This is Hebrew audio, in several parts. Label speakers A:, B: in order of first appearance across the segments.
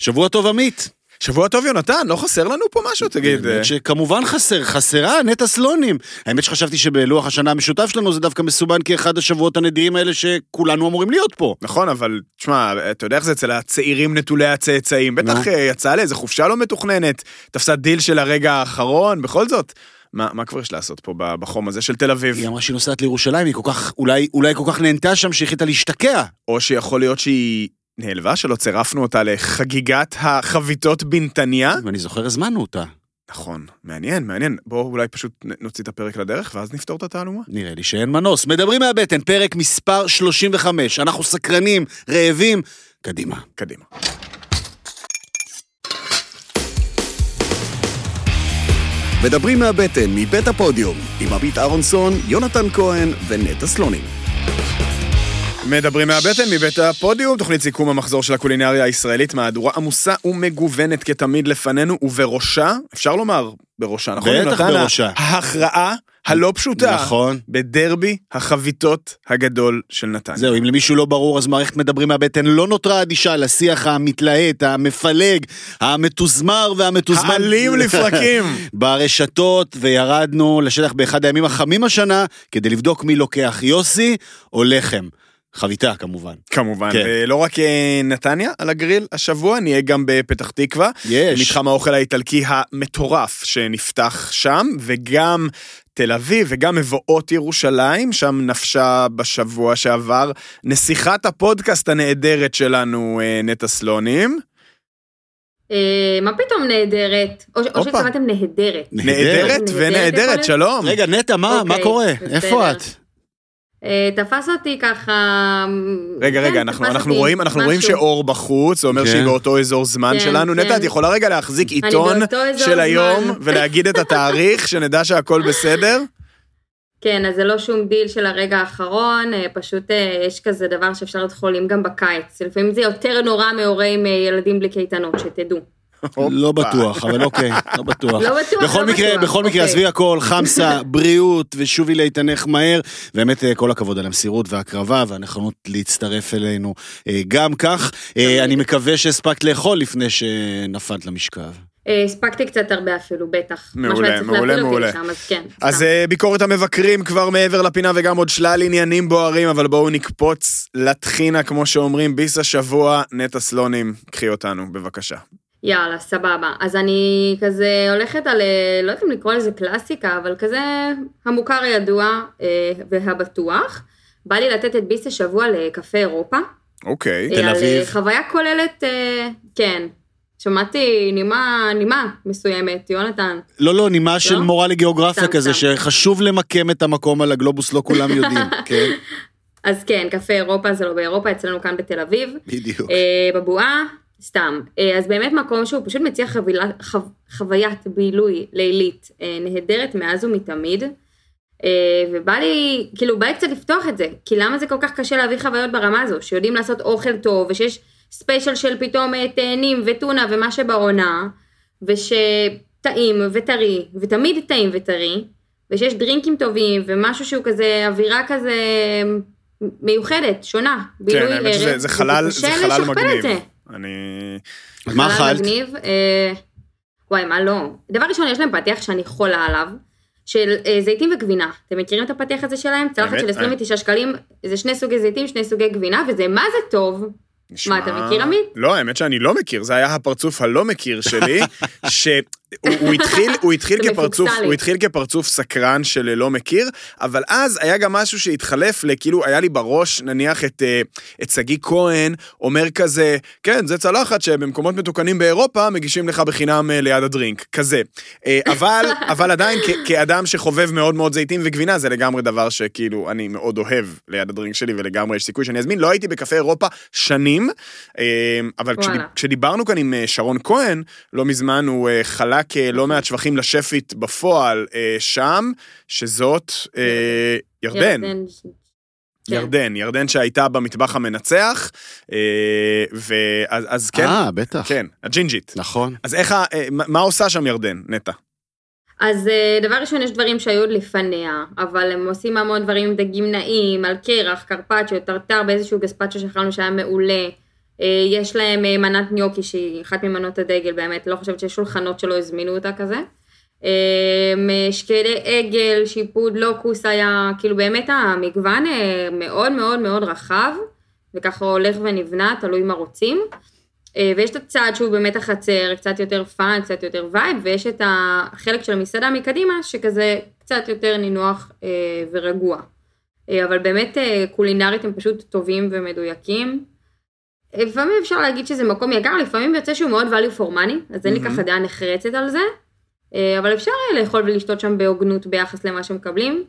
A: שבוע טוב, עמית.
B: שבוע טוב, יונתן, לא חסר לנו פה משהו, תגיד.
A: האמת שכמובן חסר, חסרה נטע סלונים. האמת שחשבתי שבלוח השנה המשותף שלנו זה דווקא מסומן כאחד השבועות הנדירים האלה שכולנו אמורים להיות פה.
B: נכון, אבל תשמע, אתה יודע איך זה אצל הצעירים נטולי הצאצאים. בטח. אה, יצאה לאיזה חופשה לא מתוכננת, תפסה דיל של הרגע האחרון, בכל זאת. מה, מה כבר יש לעשות פה בחום הזה של תל אביב?
A: היא אמרה שהיא נוסעת לירושלים, היא כל כך, אולי, אולי כל כך נהנתה שם שהחליטה להשתקע.
B: או שיכול להיות שהיא נעלבה שלא צירפנו אותה לחגיגת החביתות בנתניה?
A: ואני זוכר, הזמנו אותה.
B: נכון, מעניין, מעניין. בואו אולי פשוט נוציא את הפרק לדרך ואז נפתור את התעלומה.
A: נראה לי שאין מנוס. מדברים מהבטן, פרק מספר 35. אנחנו סקרנים, רעבים. קדימה.
B: קדימה.
C: מדברים מהבטן, מבית הפודיום, עם עמית אהרונסון, יונתן כהן ונטע סלונים.
B: מדברים מהבטן מבית הפודיום, תוכנית סיכום המחזור של הקולינריה הישראלית, מהדורה עמוסה ומגוונת כתמיד לפנינו, ובראשה, אפשר לומר בראשה, נכון?
A: בטח? בראשה.
B: ההכרעה הלא פשוטה.
A: נכון.
B: בדרבי החביתות הגדול של נתניה.
A: זהו, אם למישהו לא ברור, אז מערכת מדברים מהבטן לא נותרה אדישה לשיח המתלהט, המפלג, המתוזמר והמתוזמן.
B: האלים לפרקים.
A: ברשתות, וירדנו לשטח באחד הימים החמים השנה, כדי לבדוק מי לוקח יוסי או לחם. חביתה, כמובן.
B: כמובן,
A: כן.
B: ולא רק אה, נתניה על הגריל השבוע, נהיה גם בפתח תקווה.
A: יש.
B: מתחם האוכל האיטלקי המטורף שנפתח שם, וגם תל אביב, וגם מבואות ירושלים, שם נפשה בשבוע שעבר נסיכת הפודקאסט הנהדרת שלנו, אה, נטע סלונים.
D: אה, מה פתאום נהדרת? או. שהתכוונתם נהדרת.
B: נהדרת ונהדרת? שלום.
A: רגע, נטע, מה,
D: אוקיי,
A: קורה? איפה את?
D: אה, תפס אותי ככה...
B: רגע,
D: כן,
B: רגע, אנחנו, אנחנו רואים, אנחנו רואים. שאור בחוץ, זה אומר
A: כן.
B: שהיא באותו אזור זמן
D: כן,
B: שלנו.
D: כן.
B: נטע, את יכולה רגע להחזיק עיתון של היום. ולהגיד את התאריך, שנדע שהכל בסדר?
D: כן, אז זה לא שום דיל של הרגע האחרון, אה, פשוט אה, יש כזה דבר שאפשר להיות חולים גם בקיץ. לפעמים זה יותר נורא מהורה עם ילדים בלי קייטנות, שתדעו.
A: לא בטוח, אבל אוקיי, לא בטוח.
D: לא בטוח,
A: בכל
D: לא
A: מקרה,
D: בטוח,
A: בכל מקרה,
D: אוקיי.
A: עזבי הכל, חמסה, בריאות, ושובי לאיתנך מהר. באמת, אה, כל הכבוד על המסירות וההקרבה והנכונות להצטרף אלינו אה, גם כך. אה, אני מקווה שהספקת לאכול לפני שנפלת למשכב.
D: הספקתי קצת הרבה אפילו, בטח.
B: מעולה, מעולה, מעולה.
D: אז כן.
B: אז
D: סתם.
B: ביקורת המבקרים כבר מעבר לפינה וגם עוד שלל עניינים בוערים, אבל בואו נקפוץ לטחינה, כמו שאומרים, ביס השבוע, נטע סלונים, קחי אותנו, בבקשה.
D: יאללה, סבבה. אז אני כזה הולכת על, אה, לא יודעת אם לקרוא לזה קלאסיקה, אבל כזה המוכר הידוע אה, והבטוח. בא לי לתת את ביס השבוע לקפה אירופה.
B: אוקיי.
A: תל
D: על,
A: אביב.
D: אה, חוויה כוללת, אה, כן. שמעתי נימה, נימה מסוימת, יונתן.
A: לא, לא, נימה של
D: לא?
A: מורה לגיאוגרפיה
D: סתם,
A: כזה,
D: סתם.
A: שחשוב למקם את המקום על הגלובוס, לא כולם יודעים, כן?
D: אז כן, קפה אירופה זה לא באירופה, אצלנו כאן בתל אביב.
A: בדיוק.
D: אה, בבועה, סתם. אה, אז באמת מקום שהוא פשוט מציע חבילה, חו, חוויית בילוי לילית אה, נהדרת מאז ומתמיד. אה, ובא לי, כאילו, בא לי קצת לפתוח את זה, כי למה זה כל כך קשה להביא חוויות ברמה הזו, שיודעים לעשות אוכל טוב, ושיש ספיישל של פתאום תאנים וטונה ומה שבעונה, ושטעים וטרי, ותמיד טעים וטרי, ושיש דרינקים טובים, ומשהו שהוא כזה, אווירה כזה מיוחדת, שונה, בילוי
B: כן, האמת שזה
D: ערב,
B: זה חלל, זה חלל
D: לשכפל את
B: מגניב.
D: זה.
B: אני...
A: אז מה אכלת?
D: מגניב, אה, וואי, מה לא? דבר ראשון, יש להם פתיח שאני חולה עליו, של אה, זיתים וגבינה. אתם מכירים את הפתיח הזה שלהם? צלחת של 29 שקלים, זה שני סוגי זיתים, שני סוגי גבינה, וזה מה זה טוב.
B: נשמע-
D: מה, אתה מכיר, עמית?
B: לא, האמת שאני לא מכיר, זה היה הפרצוף הלא מכיר שלי, שהוא הוא התחיל, הוא התחיל כפרצוף. הוא התחיל כפרצוף סקרן של לא מכיר, אבל אז היה גם משהו שהתחלף לכאילו, היה לי בראש, נניח את, אה, את שגיא כהן, אומר כזה, כן, זה צלחת שבמקומות מתוקנים באירופה מגישים לך בחינם אה, ליד הדרינק, כזה. אה, אבל, אבל עדיין, כ- כאדם שחובב מאוד מאוד זיתים וגבינה, זה לגמרי דבר שכאילו, אני מאוד אוהב ליד הדרינק שלי, ולגמרי יש סיכוי שאני אזמין. לא הייתי בקפה אירופה שנים, אבל. כשדיברנו כאן עם שרון כהן, לא מזמן הוא אה, אה, לא מעט שבחים לשפית בפועל אה, שם, שזאת אה, ירדן.
D: כן.
B: ירדן, ירדן שהייתה במטבח המנצח, אה, ואז אז כן,
A: אה, בטח.
B: כן, הג'ינג'ית.
A: נכון.
B: אז איך, מה עושה שם ירדן, נטע?
D: אז דבר ראשון, יש דברים שהיו עוד לפניה, אבל הם עושים המון דברים עם דגים נעים, על קרח, קרפצ'ו, טרטר באיזשהו גספצ'ו שאכלנו שהיה מעולה. אה, יש להם אה, מנת ניוקי שהיא אחת ממנות הדגל באמת, לא חושבת שיש שולחנות שלא הזמינו אותה כזה. אה, שקדי עגל, שיפוד לוקוס היה, כאילו באמת המגוון מאוד מאוד מאוד רחב, וככה הולך ונבנה, תלוי מה רוצים. ויש את הצד שהוא באמת החצר, קצת יותר fun, קצת יותר vibe, ויש את החלק של המסעדה מקדימה, שכזה קצת יותר נינוח ורגוע. אבל באמת קולינרית הם פשוט טובים ומדויקים. לפעמים אפשר להגיד שזה מקום יקר, לפעמים יוצא שהוא מאוד value for money, אז אין לי. ככה דעה נחרצת על זה, אה, אבל אפשר אה, לאכול ולשתות שם בהוגנות ביחס למה שמקבלים,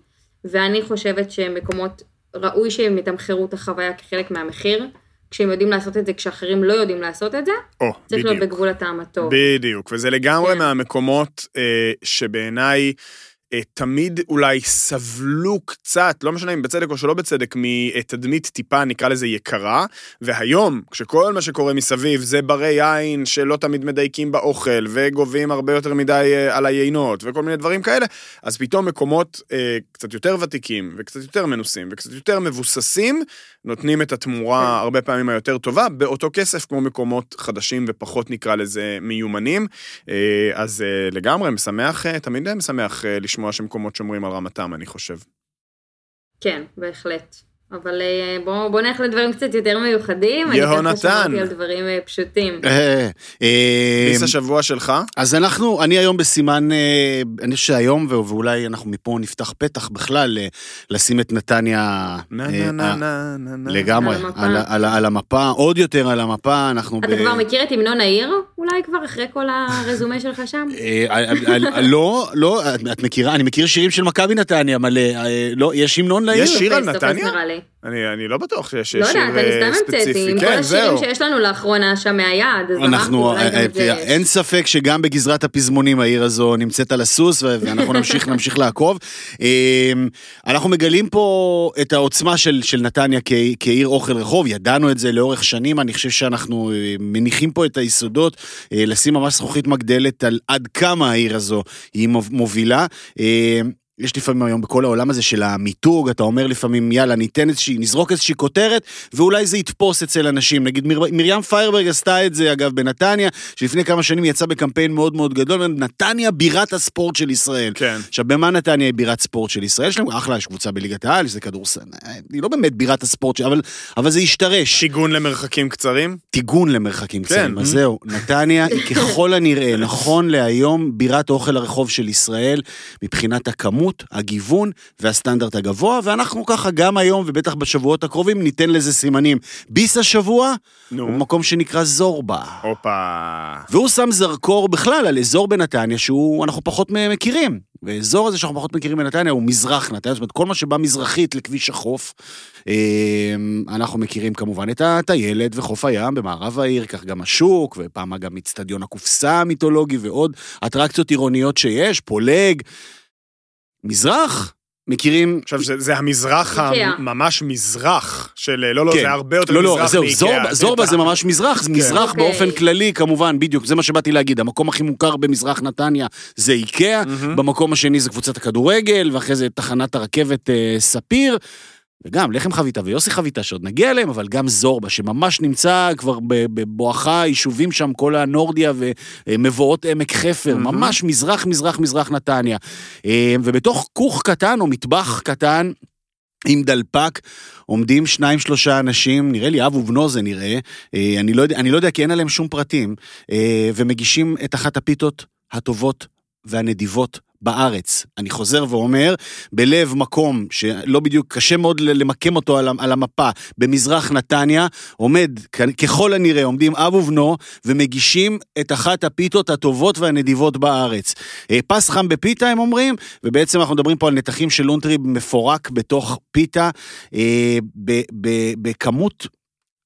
D: ואני חושבת שמקומות, ראוי שהם יתמחרו את החוויה כחלק מהמחיר, כשהם יודעים לעשות את זה כשאחרים לא יודעים לעשות את זה,
B: או,
D: צריך להיות. בגבול הטעם הטוב.
B: בדיוק, וזה לגמרי
D: כן.
B: מהמקומות אה, שבעיניי תמיד אולי סבלו קצת, לא משנה אם בצדק או שלא בצדק, מתדמית טיפה, נקרא לזה יקרה, והיום, כשכל מה שקורה מסביב זה ברי יין שלא תמיד מדייקים באוכל, וגובים הרבה יותר מדי אה, על היינות, וכל מיני דברים כאלה, אז פתאום מקומות אה, קצת יותר ותיקים, וקצת יותר מנוסים, וקצת יותר מבוססים, נותנים את התמורה
D: כן.
B: הרבה פעמים היותר טובה, באותו כסף כמו מקומות חדשים ופחות נקרא לזה מיומנים. אה, אז אה, לגמרי משמח, אה, תמיד אה, משמח אה, לשמוע שמקומות שומרים על רמתם, אני חושב.
D: כן, בהחלט. אבל אה, בואו בוא נלך לדברים קצת יותר מיוחדים. אני
B: יהונתן.
D: ככה שמעתי על דברים אה, פשוטים.
A: אה, אה,
B: ביס השבוע שלך?
A: אז אנחנו, אני היום בסימן, אני חושב שהיום, ואולי אנחנו מפה נפתח פתח בכלל, לשים את נתניה
B: נה נה נה נה נה נה.
A: לגמרי,
D: על המפה.
A: עוד יותר על המפה, אנחנו
D: אתה כבר מכיר את המנון העיר? אולי כבר אחרי כל הרזומה שלך שם?
A: לא, לא, את- מכירה, אני מכיר שירים של מכבי נתניה מלא, לא, יש המנון לעיר?
B: יש שיר על נתניה? אני אני לא בטוח שיש
D: לא
B: שיר
D: יודעת, אני
B: אה,
D: סתם המצאתי.
B: ספציפי.
D: עם כל
B: כן,
D: השירים
B: זהו.
D: שיש לנו לאחרונה שם מהיעד, אז
A: אנחנו,
D: אולי גם
A: אה,
D: יש.
A: אין ספק שגם בגזרת הפזמונים העיר הזו נמצאת על הסוס, ואנחנו נמשיך, נמשיך לעקוב. אה, אנחנו מגלים פה את העוצמה של, של נתניה כ- כעיר אוכל רחוב, ידענו את זה לאורך שנים, אני חושב שאנחנו אה, מניחים פה את היסודות, אה, לשים ממש זכוכית מגדלת על עד כמה העיר הזו היא מוב- מובילה. אה, יש לפעמים היום בכל העולם הזה של המיתוג, אתה אומר לפעמים, יאללה, ניתן איזושהי, נזרוק איזושהי כותרת, ואולי זה יתפוס אצל אנשים. נגיד, מיר, מרים פיירברג עשתה את זה, אגב, בנתניה, שלפני כמה שנים יצא בקמפיין מאוד מאוד גדול, נתניה בירת הספורט של ישראל.
B: כן.
A: עכשיו, במה נתניה היא בירת ספורט של ישראל? יש להם אחלה, יש קבוצה בליגת העל, יש זה כדורסל, היא לא באמת בירת הספורט, של- אבל, אבל זה השתרש.
B: שיגון למרחקים קצרים?
A: טיגון למרחקים קצרים. אז
B: Mm-hmm.
A: זהו, נתניה היא ככל הנראה, נכון להיום, בירת אוכל הרחוב של ישראל, מבחינת הכמות, הגיוון והסטנדרט הגבוה, ואנחנו ככה גם היום, ובטח בשבועות הקרובים, ניתן לזה סימנים. ביס השבוע,
B: נו.
A: הוא מקום שנקרא זורבה.
B: הופה.
A: והוא שם זרקור בכלל על אזור בנתניה שהוא, אנחנו פחות מכירים. והאזור הזה שאנחנו פחות מכירים בנתניה הוא מזרח נתניה, זאת אומרת, כל מה שבא מזרחית לכביש החוף, אה, אנחנו מכירים כמובן את הטיילת וחוף הים במערב העיר, כך גם השוק, ופעם גם אצטדיון הקופסה המיתולוגי ועוד אטרקציות עירוניות שיש, פולג. מזרח, מכירים...
B: עכשיו, זה, זה המזרח. הממש מזרח של... לא, לא,
A: כן.
B: זה הרבה יותר
A: לא,
B: מזרח
A: לא, זהו,
B: מאיקאה.
A: זורבה, זורבה
B: את
A: זה ממש מזרח, זה מזרח
D: אוקיי.
A: באופן כללי, כמובן, בדיוק, זה מה שבאתי להגיד, המקום הכי מוכר במזרח נתניה זה איקאה,
B: מהמם.
A: במקום השני זה קבוצת הכדורגל, ואחרי זה תחנת הרכבת אה, ספיר, וגם לחם חביתה ויוסי חביתה שעוד נגיע אליהם, אבל גם זורבה, שממש נמצא כבר בבואכה יישובים שם, כל הנורדיה ומבואות עמק חפר,
B: מהמם.
A: ממש מזרח, מזרח, מזרח נתניה. אה, ובתוך כוך קטן או מטבח קטן, עם דלפק, עומדים שניים שלושה אנשים, נראה לי אב ובנו זה נראה, אה, אני לא יודע, אני לא יודע כי אין עליהם שום פרטים, אה, ומגישים את אחת הפיתות הטובות והנדיבות בארץ. אני חוזר ואומר, בלב מקום שלא בדיוק, קשה מאוד למקם אותו על, המפה, במזרח נתניה, עומד, ככל הנראה, עומדים אב ובנו, ומגישים את אחת הפיתות הטובות והנדיבות בארץ. אה, פס חם בפיתה, הם אומרים, ובעצם אנחנו מדברים פה על נתחים של לונטרי מפורק בתוך פיתה, אה, בכמות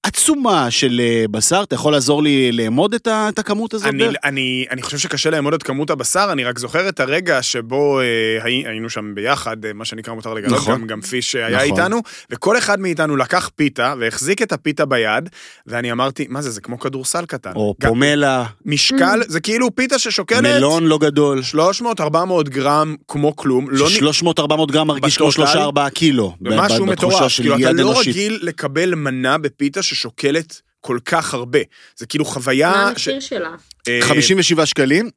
A: עצומה של אה, בשר. אתה יכול לעזור לי לאמוד את, ה- את הכמות הזאת?
B: אני? אני, אני חושב שקשה לאמוד את כמות הבשר, אני רק זוכר את הרגע שבו אה, הי, היינו שם ביחד, אה, מה שנקרא מותר לגלות,
A: נכון.
B: גם, גם פיש היה
A: נכון.
B: איתנו, וכל אחד מאיתנו לקח פיתה והחזיק את הפיתה ביד, ואני אמרתי, מה זה, זה כמו כדורסל קטן.
A: או
B: גם
A: פומלה,
B: משקל, זה כאילו פיתה ששוקלת
A: מלון לא גדול.
B: 300-400 גרם כמו כלום, לא נ-
A: 300-400 גרם מרגיש כמו
B: בטוטל?
A: 3-4 קילו.
B: משהו מטורף, כאילו אתה לא. רגיל לקבל מנה בפיתה ששוקלת כל כך הרבה. זה כאילו חוויה...
D: מה
B: ש-
D: המחיר שלה?
B: אה,
A: 57 שקלים.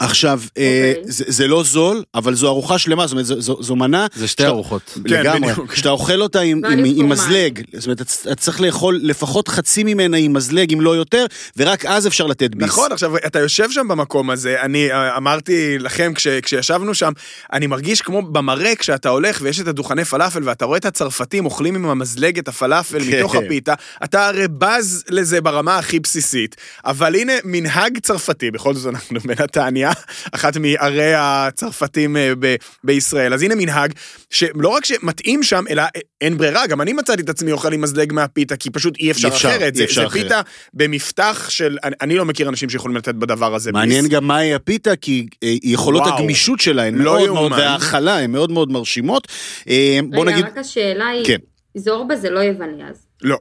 A: עכשיו, אה,
D: אוקיי.
A: זה זה לא זול, אבל זו ארוחה שלמה, זאת אומרת, זו- זו זו מנה
E: זה שתי
A: שאתה-
E: ארוחות.
A: לגמרי.
B: בדיוק.
A: כשאתה אוכל אותה עם,
D: value
A: עם, עם מזלג, זאת אומרת, אתה צריך לאכול לפחות חצי ממנה עם מזלג, אם לא יותר, ורק אז אפשר לתת ביס.
B: נכון, עכשיו, אתה יושב שם במקום הזה, אני אה, אמרתי לכם כש, כשישבנו שם, אני מרגיש כמו במראה כשאתה הולך ויש את הדוכני פלאפל ואתה רואה את הצרפתים אוכלים עם המזלג את הפלאפל
A: כן.
B: מתוך הפיתה, אתה הרי בז לזה ברמה הכי בסיסית, אבל הנה מנהג צרפתי, בכל זאת אנחנו בנתניה, אחת מערי הצרפתים אה, ב- בישראל, אז הנה מנהג שלא רק שמתאים שם, אלא אין ברירה, גם אני מצאתי את עצמי אוכל עם מזלג מהפיתה, כי פשוט אי אפשר
A: אי אפשר,
B: אחרת,
A: אי
B: זה,
A: אפשר
B: זה
A: אחרת.
B: פיתה במפתח של, אני, אני לא מכיר אנשים שיכולים לתת בדבר הזה
A: מעניין
B: ביס.
A: גם מהי הפיתה, כי אה, יכולות
B: וואו.
A: הגמישות שלה הן
B: לא
A: מאוד מאוד. וההכלה הן מאוד מאוד מרשימות. אה, בוא
D: רגע,
A: נגיד,
D: רק השאלה היא,
A: כן.
D: זורבה זה לא יווני אז.
B: לא,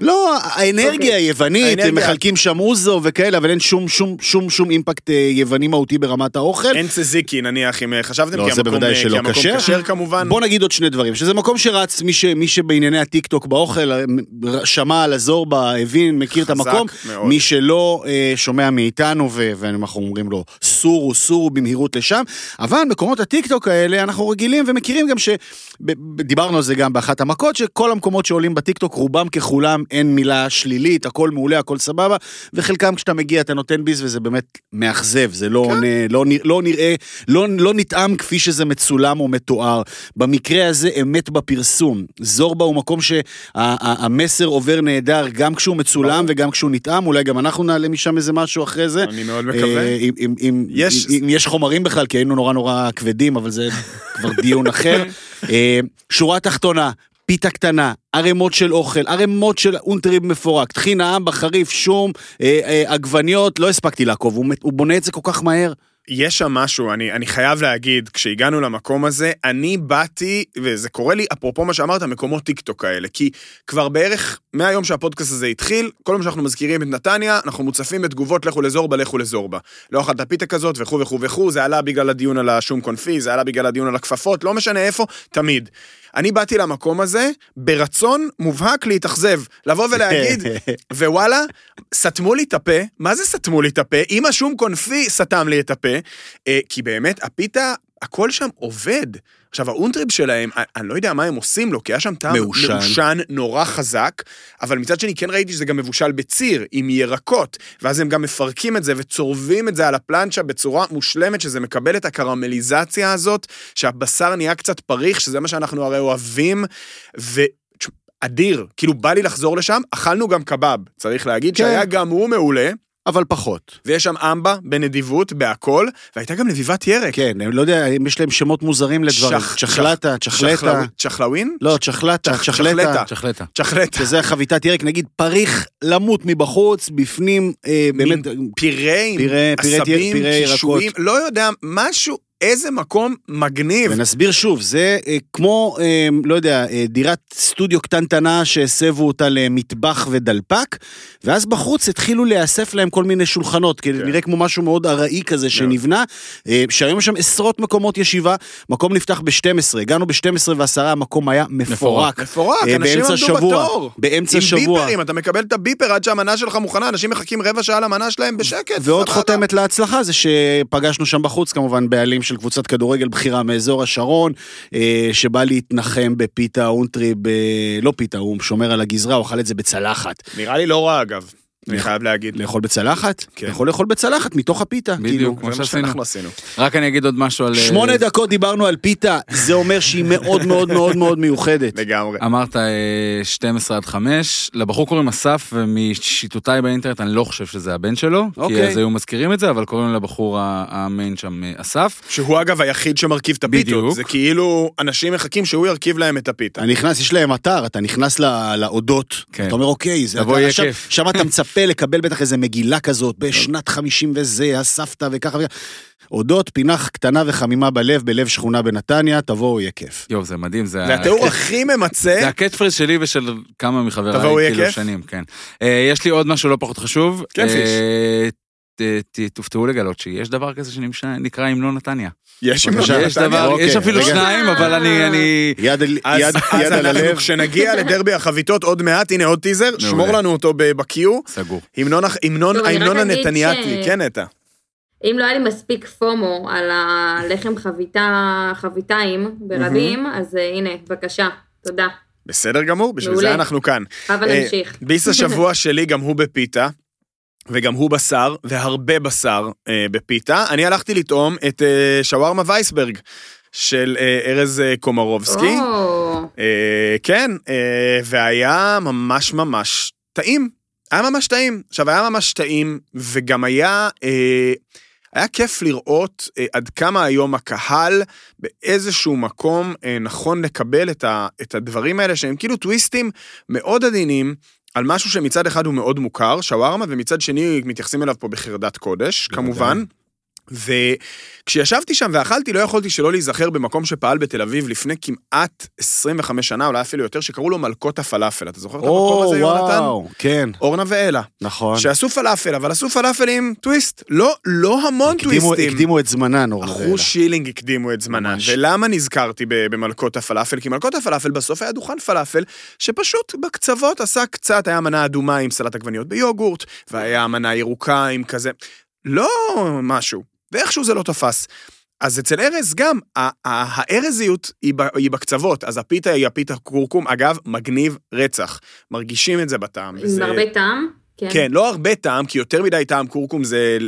A: לא, האנרגיה
D: אוקיי.
A: היוונית, הם מחלקים שם אוזו וכאלה, אבל אין שום שום שום שום אימפקט אה, יווני מהותי ברמת האוכל.
B: אין צזיקי נניח, אם אה, חשבתם,
A: לא,
B: כי
A: זה
B: המקום,
A: בוודאי
B: אה,
A: שלא
B: כי המקום
A: כשר.
B: כשר כמובן.
A: בוא נגיד עוד שני דברים, שזה מקום שרץ, מי, ש, מי שבענייני הטיק טוק באוכל, שמע על הזורבה, הבין, מכיר את המקום,
B: מאוד.
A: מי שלא אה, שומע מאיתנו, ו- ואנחנו אומרים לו, סורו, סורו במהירות לשם, אבל מקומות הטיק טוק האלה, אנחנו רגילים ומכירים גם ש... דיברנו על זה גם באחת המכות, שכל המקומות שעולים בטיק טוק, רובם ככולם אין מילה שלילית, הכל מעולה, הכל סבבה, וחלקם כשאתה מגיע אתה נותן ביס וזה באמת מאכזב, זה לא, עונה, לא, לא נראה, לא, לא נטעם כפי שזה מצולם או מתואר. במקרה הזה אמת בפרסום. זורבה הוא מקום שהמסר עובר נהדר גם כשהוא מצולם וגם כשהוא נטעם, אולי גם אנחנו נעלה משם איזה משהו אחרי זה.
B: אני מאוד מקווה.
A: אה, אם, אם, אם,
B: יש-
A: אם, אם יש חומרים בכלל, כי היינו נורא נורא כבדים, אבל זה כבר דיון אחר. אה, שורה תחתונה, פיתה קטנה, ערימות של אוכל, ערימות של אונטריב מפורק, טחינה, אמבה, חריף, שום, אה, אה, עגבניות, לא הספקתי לעקוב, הוא, הוא בונה את זה כל כך מהר.
B: יש שם משהו, אני, אני חייב להגיד, כשהגענו למקום הזה, אני באתי, וזה קורה לי, אפרופו מה שאמרת, מקומות טיק טוק האלה, כי כבר בערך מהיום שהפודקאסט הזה התחיל, כל פעם שאנחנו מזכירים את נתניה, אנחנו מוצפים בתגובות לכו לזורבה, לכו לזורבה. לא אכלת פיתה כזאת, וכו' וכו' וכו', זה עלה בגלל הדיון על השום confit, זה עלה בגלל הדיון על הכפפות, לא משנה איפה, תמיד. אני באתי למקום הזה ברצון מובהק להתאכזב, לבוא ולהגיד, ווואלה, סתמו לי את הפה, מה זה סתמו לי את הפה? אם השום confit סתם לי את הפה, אה, כי באמת, הפיתה, הכל שם עובד. עכשיו, האונטריב שלהם, אני, לא יודע מה הם עושים לו, כי היה שם טעם
A: מעושן.
B: מעושן נורא חזק, אבל מצד שני כן ראיתי שזה גם מבושל בציר, עם ירקות, ואז הם גם מפרקים את זה וצורבים את זה על הפלנצ'ה בצורה מושלמת, שזה מקבל את הקרמליזציה הזאת, שהבשר נהיה קצת פריך, שזה מה שאנחנו הרי אוהבים, ו... אדיר, כאילו בא לי לחזור לשם, אכלנו גם קבב, צריך להגיד,
A: כן.
B: שהיה גם הוא מעולה,
A: אבל פחות.
B: ויש שם אמבה בנדיבות, בהכל, והייתה גם לביבת ירק.
A: כן, אני לא יודע אם יש להם שמות מוזרים לדברים. צ'חלטה, צ'חלטה.
B: צ'חלאווין?
A: לא, צ'חלטה,
B: צ'ח-
A: צ'חלטה.
B: צ'חלטה.
E: צ'חלטה.
A: שזה חביתת ירק, נגיד פריך למות מבחוץ, בפנים אה, באמת...
B: פירה- עשבים. קישואים, לא יודע, משהו, איזה מקום מגניב.
A: ונסביר שוב, זה אה, כמו, אה, לא יודע, אה, דירת סטודיו קטנטנה שהסבו אותה למטבח ודלפק, ואז בחוץ התחילו להיאסף להם כל מיני שולחנות, כי
B: כן.
A: נראה כמו משהו מאוד ארעי כזה שנבנה, אה, שהיום יש שם עשרות מקומות ישיבה, מקום נפתח ב-12, הגענו ב-12 ועשרה, המקום היה מפורק.
B: מפורק,
A: אה,
B: אנשים עמדו
A: שבוע,
B: בתור.
A: באמצע
B: עם
A: שבוע.
B: ביפרים, אתה מקבל את הביפר עד שהמנה שלך מוכנה, אנשים מחכים רבע שעה למנה שלהם בשקט.
A: ועוד
B: סבבה.
A: חותמת להצלחה זה שפגשנו שם בחוץ כמובן בעלים של קבוצת כדורגל בכירה מאזור השרון, אה, שבא להתנחם בפיתה אונטרי, ב... לא פיתה, הוא שומר על הגזרה, הוא אכל את זה בצלחת.
B: נראה לי לא רע אגב, אני חייב להגיד.
A: לאכול בצלחת?
B: כן.
A: יכול לאכול בצלחת מתוך הפיתה.
E: בדיוק,
A: כאילו.
E: כמו.
B: שאנחנו עשינו.
E: רק אני אגיד עוד משהו על... אה,
A: שמונה דקות דיברנו על פיתה, זה אומר שהיא מאוד מאוד מאוד מאוד מיוחדת.
B: לגמרי.
E: אמרת אה, 12 עד 5, לבחור קוראים אסף, ומשיטותיי באינטרנט אני לא חושב שזה הבן שלו, כי
A: אוקיי.
E: אז היו מזכירים את זה, אבל קוראים לבחור המיין שם אה, אסף.
B: שהוא אגב היחיד שמרכיב את הפיתות.
E: בדיוק.
B: זה כאילו אנשים מחכים שהוא ירכיב להם את הפיתה.
A: אתה נכנס, יש להם אתר, אתה נכנס ל- להודות,
E: כן.
A: אתה אומר אוקיי, זה,
E: תבוא,
A: אתה-
E: יהיה
A: עכשיו- אתה מצפה לקבל בטח איזה מגילה כזאת, בשנת 50 וזה, הסבתא וככה וככה. הודות, פינה קטנה וחמימה בלב, בלב שכונה בנתניה, תבואו, יהיה כיף.
E: יואו, זה מדהים, זה...
B: זה
E: ה-
B: התיאור הכי ממצה.
E: זה הקט שלי ושל כמה מחבריי,
B: תבואו, יהיה
E: כאילו
B: כיף.
E: שנים, כן. אה, יש לי עוד משהו לא פחות חשוב.
B: כן, פיש.
E: ת- תופתעו לגלות שיש דבר כזה שנקרא המנון נתניה.
B: יש
E: יש
B: נתניה?
A: אוקיי,
E: יש אפילו. שניים, אבל אני, אני...
A: יד על- הלב.
B: כשנגיע לדרבי החביתות עוד מעט, הנה עוד טיזר, שמור לנו אותו בקיו.
E: סגור.
B: המנון המנון הנתניאתי, כן נטע.
D: אם לא היה לי מספיק פומו על הלחם חביתה, חביתיים ברבים, אז אה, הנה, בבקשה, תודה.
B: בסדר גמור, בשביל. זה אנחנו כאן.
D: הבה
B: אה,
D: נמשיך.
B: ביס השבוע שלי גם הוא בפיתה, וגם הוא בשר, והרבה בשר אה, בפיתה. אני הלכתי לטעום את אה, שווארמה וייסברג של אה, ארז אה, קומרובסקי.
D: או,
B: אה, כן, אה, והיה ממש ממש טעים. היה ממש טעים. עכשיו, היה ממש טעים, וגם היה... אה, היה כיף לראות אה, עד כמה היום הקהל באיזשהו מקום אה, נכון לקבל את, ה, את הדברים האלה שהם כאילו טוויסטים מאוד עדינים על משהו שמצד אחד הוא מאוד מוכר, שווארמה, ומצד שני מתייחסים אליו פה בחרדת קודש. כמובן. וכשישבתי שם ואכלתי, לא יכולתי שלא להיזכר במקום שפעל בתל אביב לפני כמעט 25 שנה, אולי אפילו יותר, שקראו לו מלכות הפלאפל. אתה זוכר את המקום
A: או,
B: הזה, יונתן?
A: וואו, כן,
B: אורנה ואלה.
A: נכון.
B: שעשו פלאפל, אבל עשו פלאפל עם טוויסט. לא, לא המון
A: הקדימו-
B: טוויסטים.
A: הקדימו את זמנן, אורנה ואלה.
B: אחוז שילינג הקדימו את זמנן.
A: ממש.
B: ולמה נזכרתי במלכות הפלאפל? כי מלכות הפלאפל בסוף היה דוכן פלאפל, שפשוט בקצוות עשה קצת, היה מנה אדומה עם סלט עגבניות ביוגורט, והיה מנה ירוקה עם כזה... לא משהו. ואיכשהו זה לא תפס. אז אצל ארז גם, הארזיות היא בקצוות, אז הפיתה היא הפיתה קורקום, אגב, מגניב רצח. מרגישים את זה בטעם.
D: עם
B: וזה-
D: הרבה טעם.
B: כן, לא הרבה טעם, כי יותר מדי טעם קורקום זה,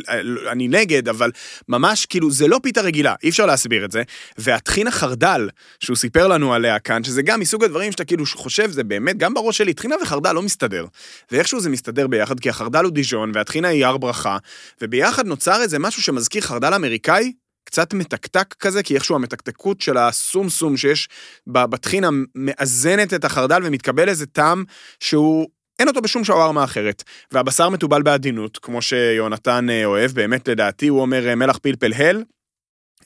B: אני נגד, אבל ממש כאילו, זה לא פיתה רגילה, אי אפשר להסביר את זה. והטחין החרדל, שהוא סיפר לנו עליה כאן, שזה גם מסוג הדברים שאתה כאילו חושב, זה באמת, גם בראש שלי, טחינה וחרדל לא מסתדר. ואיכשהו זה מסתדר ביחד, כי החרדל הוא דיז'ון, והטחינה היא הר ברכה, וביחד נוצר איזה משהו שמזכיר חרדל אמריקאי, קצת מתקתק כזה, כי איכשהו המתקתקות של הסומסום שיש ב- בטחינה מאזנת את החרדל ומתקבל איזה טעם שהוא אין אותו בשום שווארמה אחרת. והבשר מתובל בעדינות, כמו שיונתן אה, אוהב, באמת לדעתי, הוא אומר אה, מלח פלפל הל.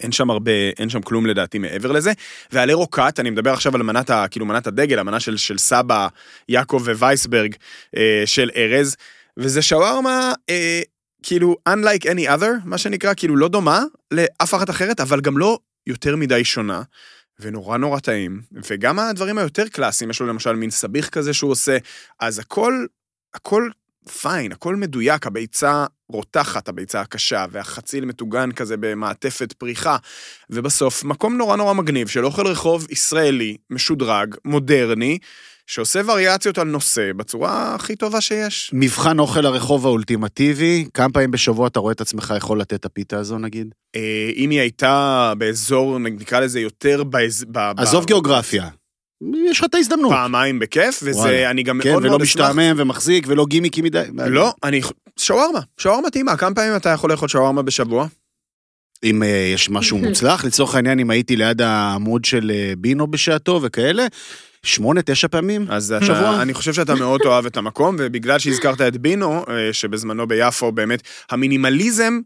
B: אין שם הרבה, אין שם כלום לדעתי מעבר לזה. ועלי רוקט, אני מדבר עכשיו על מנת, ה, כאילו מנת הדגל, המנה של, של סבא יעקב ווייסברג אה, של ארז, וזה שווארמה, אה, כאילו, unlike any other, מה שנקרא, כאילו לא דומה לאף אחת אחרת, אבל גם לא יותר מדי שונה. ונורא נורא טעים, וגם הדברים היותר קלאסיים, יש לו למשל מין סביח כזה שהוא עושה, אז הכל, הכל פיין, הכל מדויק, הביצה רותחת, הביצה הקשה, והחציל מטוגן כזה במעטפת פריחה, ובסוף, מקום נורא נורא מגניב של אוכל רחוב ישראלי, משודרג, מודרני, שעושה וריאציות על נושא בצורה הכי טובה שיש.
A: מבחן אוכל הרחוב האולטימטיבי, כמה פעמים בשבוע אתה רואה את עצמך יכול לתת את הפיתה הזו נגיד?
B: אה, אם היא הייתה באזור, נקרא לזה יותר באזור...
A: עזוב גיאוגרפיה. יש לך את ההזדמנות.
B: פעמיים בכיף, וזה,
A: וואלה.
B: אני גם
A: כן,
B: מאוד
A: ולא
B: מאוד אשמח.
A: משתעמם ומחזיק ולא גימיקי מדי.
B: לא, אני... שווארמה, שווארמה טעימה, כמה פעמים אתה יכול לאכול שווארמה בשבוע?
A: אם אה, יש משהו מוצלח, לצורך העניין, אם הייתי ליד העמוד של אה, בינו בשעתו וכאלה, שמונה, תשע פעמים.
B: אז
A: שבוע?
B: אתה, אני חושב שאתה מאוד תאהב את המקום, ובגלל שהזכרת את בינו, אה, שבזמנו ביפו באמת, המינימליזם,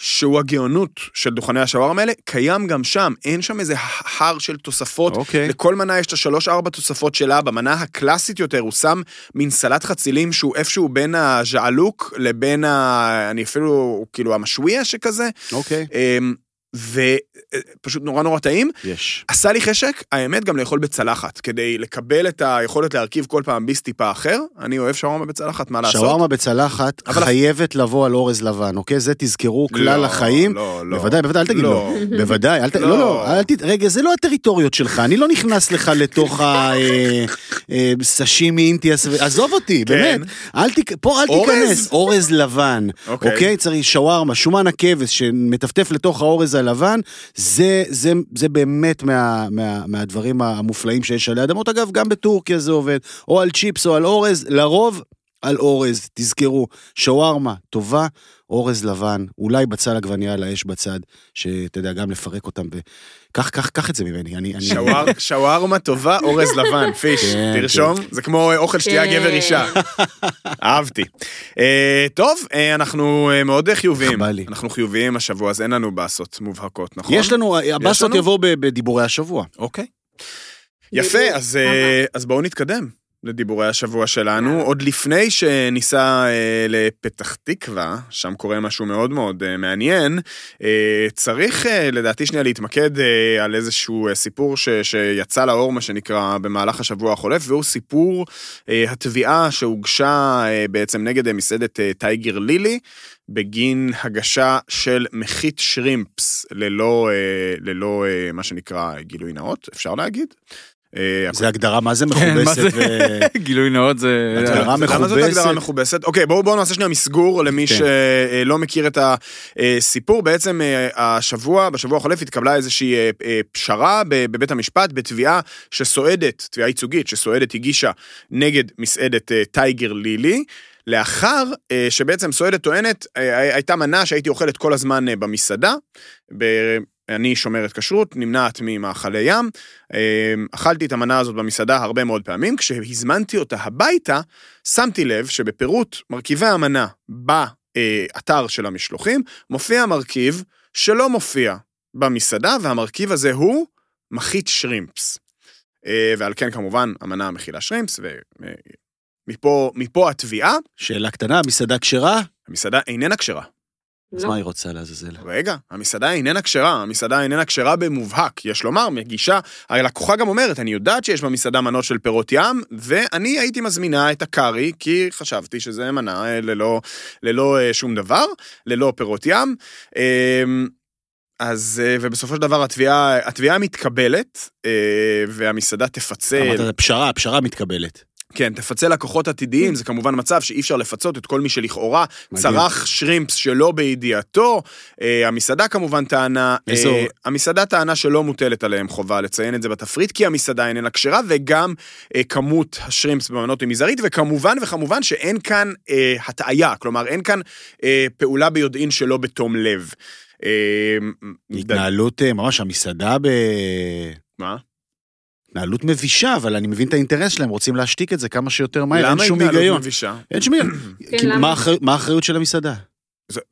B: שהוא הגאונות של דוכני השווארמה האלה, קיים גם שם, אין שם איזה הר של תוספות.
A: אוקיי.
B: לכל מנה יש את השלוש-ארבע תוספות שלה, במנה הקלאסית יותר הוא שם מין סלט חצילים שהוא איפשהו בין הז'עלוק לבין ה... אני אפילו, כאילו המשוויה שכזה,
A: אוקיי.
B: אמ, ופשוט נורא נורא טעים.
A: יש.
B: עשה לי חשק, האמת, גם לאכול בצלחת, כדי לקבל את היכולת להרכיב כל פעם ביס טיפה אחר. אני אוהב שווארמה בצלחת, מה לעשות?
A: שווארמה בצלחת
B: אבל-
A: חייבת לבוא על אורז לבן, אוקיי? זה תזכרו כלל
B: לא,
A: החיים.
B: לא, לא.
A: בוודאי, בוודאי, אל תגיד
B: לא.
A: לא. בוודאי, אל ת...
B: לא.
A: לא, לא, אל ת... רגע, זה לא הטריטוריות שלך, אני לא נכנס לך לתוך הסשימי אינטיאס, ו- עזוב אותי, באמת. אל ת... פה אל
B: כן.
A: תיכנס, אורז לבן,
B: אוקיי.
A: אוקיי? צריך שווארמה, שומן הכבש שמטפטף לתוך האורז הלבן, זה, זה, זה באמת מה, מה, מהדברים המופלאים שיש עלי אדמות. אגב, גם בטורקיה זה עובד, או על צ'יפס או על אורז, לרוב על אורז, תזכרו, שווארמה טובה, אורז לבן, אולי בצל עגבנייה על האש בצד, שאתה יודע, גם לפרק אותם, וקח, קח, קח את זה ממני, אני... אני...
B: שוואר, שווארמה טובה, אורז לבן, פיש,
A: כן,
B: תרשום, זה כמו אוכל שתייה
D: כן.
B: גבר אישה. אהבתי. אה, טוב, אה, אנחנו אה, מאוד חיוביים.
A: בא לי.
B: אנחנו חיוביים השבוע, אז אין לנו באסות מובהקות, נכון?
A: יש לנו, הבאסות? יבואו בדיבורי השבוע.
B: אוקיי. יפה, אז, אז בואו נתקדם. לדיבורי השבוע שלנו, עוד לפני שניסע אה, לפתח תקווה, שם קורה משהו מאוד מאוד אה, מעניין, אה, צריך אה, לדעתי שנייה להתמקד אה, על איזשהו אה, סיפור ש, שיצא לאור, מה שנקרא, במהלך השבוע החולף, והוא סיפור אה, התביעה שהוגשה אה, בעצם נגד אה, מסעדת אה, טייגר לילי, בגין הגשה של מחית שרימפס ללא, אה, ללא אה, מה שנקרא גילוי נאות, אפשר להגיד. אה,
A: זה הגדרה מה זה
E: כן,
A: מכובסת?
E: גילוי נאות זה...
A: הגדרה
B: למה זאת
A: מכובסת.
B: הגדרה מכובסת? אוקיי, בואו נעשה שנייה מסגור למי
A: כן.
B: שלא מכיר את הסיפור. בעצם אה, השבוע, בשבוע החולף התקבלה איזושהי אה, אה, פשרה בבית המשפט בתביעה שסועדת, תביעה ייצוגית שסועדת הגישה נגד מסעדת אה, טייגר לילי. לאחר אה, שבעצם סועדת טוענת, אה, הייתה מנה שהייתי אוכלת כל הזמן אה, במסעדה, אני שומרת כשרות, נמנעת ממאכלי ים. אה, אכלתי את המנה הזאת במסעדה הרבה מאוד פעמים, כשהזמנתי אותה הביתה, שמתי לב שבפירוט מרכיבי המנה באתר של המשלוחים, מופיע מרכיב שלא מופיע במסעדה, והמרכיב הזה הוא מחית שרימפס. אה, ועל כן כמובן המנה מכילה שרימפס, ומפה מפה התביעה,
A: שאלה קטנה, מסעדה כשרה?
B: המסעדה איננה כשרה.
A: אז
D: לא.
A: מה היא רוצה לעזאזל?
B: רגע, המסעדה איננה כשרה, המסעדה איננה כשרה במובהק, יש לומר, מגישה, הלקוחה גם אומרת, אני יודעת שיש במסעדה מנות של פירות ים, ואני הייתי מזמינה את הקארי, כי חשבתי שזה מנה אה, ללא, ללא אה, שום דבר, ללא פירות ים. אה, אז, אה, ובסופו של דבר התביעה, התביעה מתקבלת, והמסעדה תפצה,
A: אמרת, פשרה, פשרה מתקבלת.
B: כן, תפצה לקוחות עתידיים, זה כמובן מצב שאי אפשר לפצות את כל מי שלכאורה. צרך שרימפס שלא בידיעתו. אה, המסעדה כמובן טענה,
A: איזו-
B: אה, המסעדה טענה שלא מוטלת עליהם חובה לציין את זה בתפריט, כי המסעדה איננה כשרה, וגם אה, כמות השרימפס במנות היא מזערית, וכמובן וכמובן שאין כאן אה, הטעיה, כלומר אין כאן אה, פעולה ביודעין שלא בתום לב. אה,
A: התנהלות, אה, ממש המסעדה ב...
B: מה?
A: התנהלות מבישה, אבל אני מבין את האינטרס שלהם, רוצים להשתיק את זה כמה שיותר מהר, אין
B: למה
A: שום
B: התנהלות
A: היגיון.
B: מבישה?
A: אין שום היגיון.
D: כן, למה?
A: מה האחריות- של המסעדה?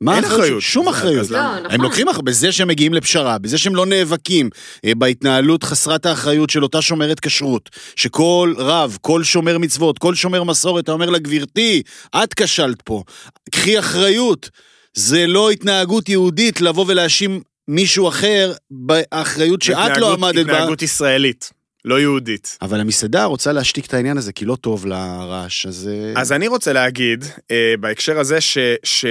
A: מה
B: אין
A: האחריות?
B: אחריות.
A: שום אחריות.
B: למה?
D: לא, נכון.
A: הם לוקחים אח- בזה שהם מגיעים לפשרה, בזה שהם לא נאבקים אה, בהתנהלות חסרת האחריות של אותה שומרת כשרות, שכל רב, כל שומר מצוות, כל שומר מסורת, אתה אומר לה, גברתי, את כשלת פה, קחי אחריות. זה לא התנהגות יהודית לבוא ולהאשים מישהו אחר באחריות שאת לא עמדת בה.
B: התנהגות ישראלית, לא יהודית.
A: אבל המסעדה רוצה להשתיק את העניין הזה, כי לא טוב לרעש, אז... אה,
B: אז אני רוצה להגיד, אה, בהקשר הזה, ש... ש...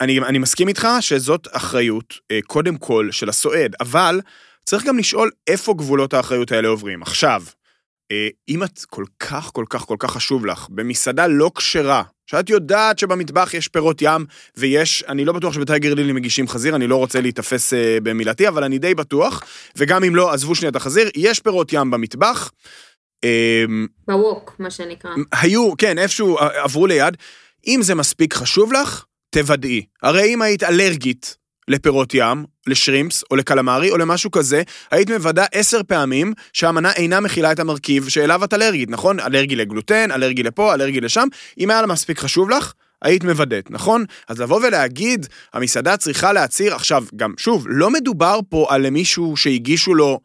B: אני, אני מסכים איתך שזאת אחריות, אה, קודם כל, של הסועד, אבל צריך גם לשאול איפה גבולות האחריות האלה עוברים. עכשיו, אם את כל כך, כל כך, כל כך חשוב לך, במסעדה לא כשרה, שאת יודעת שבמטבח יש פירות ים, ויש, אני לא בטוח שבטייגר לילי מגישים חזיר, אני לא רוצה להיתפס אה, במילתי, אבל אני די בטוח, וגם אם לא, עזבו שנייה את החזיר, יש פירות ים במטבח. אה,
D: בווק, מה שנקרא.
B: היו, כן, איפשהו אה, עברו ליד. אם זה מספיק חשוב לך, תוודאי. הרי אם היית אלרגית לפירות ים, לשרימפס או לקלמרי או למשהו כזה, היית מוודא עשר פעמים שהמנה אינה מכילה את המרכיב שאליו את אלרגית, נכון? אלרגי לגלוטן, אלרגי לפה, אלרגי לשם. אם היה לה מספיק חשוב לך, היית מוודאת, נכון? אז לבוא ולהגיד, המסעדה צריכה להצהיר, עכשיו, גם, שוב, לא מדובר פה על מישהו שהגישו לו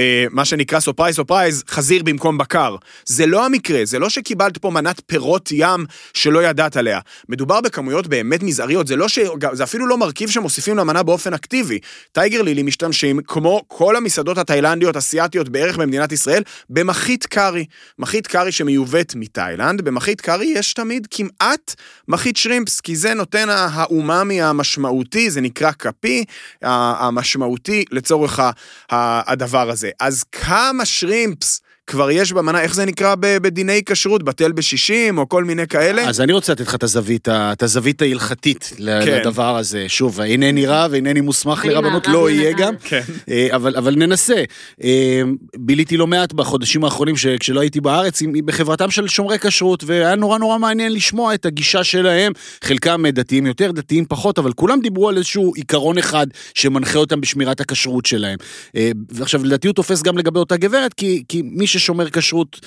B: אה, מה שנקרא surprise surprise, חזיר במקום בקר. זה לא המקרה, זה לא שקיבלת פה מנת פירות ים שלא ידעת עליה. מדובר בכמויות באמת מזעריות, זה, לא ש... זה אפילו לא מרכיב שמוסיפים למנה באופן אקטיבי. טייגר לילי משתמשים, כמו כל המסעדות התאילנדיות, אסיאתיות בערך במדינת ישראל, במחית קארי. מחית קארי שמיובאת מתאילנד, במחית קארי יש תמיד כמעט מחית שרימפס, כי זה נותן האומאמי המשמעותי, זה נקרא כפי, המשמעותי לצורך הדבר הזה. אז כמה שרימפס כבר יש במנה, איך זה נקרא בדיני כשרות, בטל בשישים, או כל מיני כאלה?
A: אז אני רוצה לתת לך את הזווית, את הזווית ההלכתית
B: כן.
A: לדבר הזה. שוב, אינני רב, אינני מוסמך
D: אני
A: לרבנות, לא יהיה. גם.
B: כן.
A: אה, אבל, אבל ננסה. אה, ביליתי לא מעט בחודשים האחרונים ש- כשלא הייתי בארץ בחברתם של שומרי כשרות, והיה נורא נורא מעניין לשמוע את הגישה שלהם. חלקם דתיים יותר, דתיים פחות, אבל כולם דיברו על איזשהו עיקרון אחד שמנחה אותם בשמירת הכשרות שלהם. אה, ועכשיו, לדעתי הוא תופס גם לגבי אותה גברת, כי, כי מי ששומר כשרות...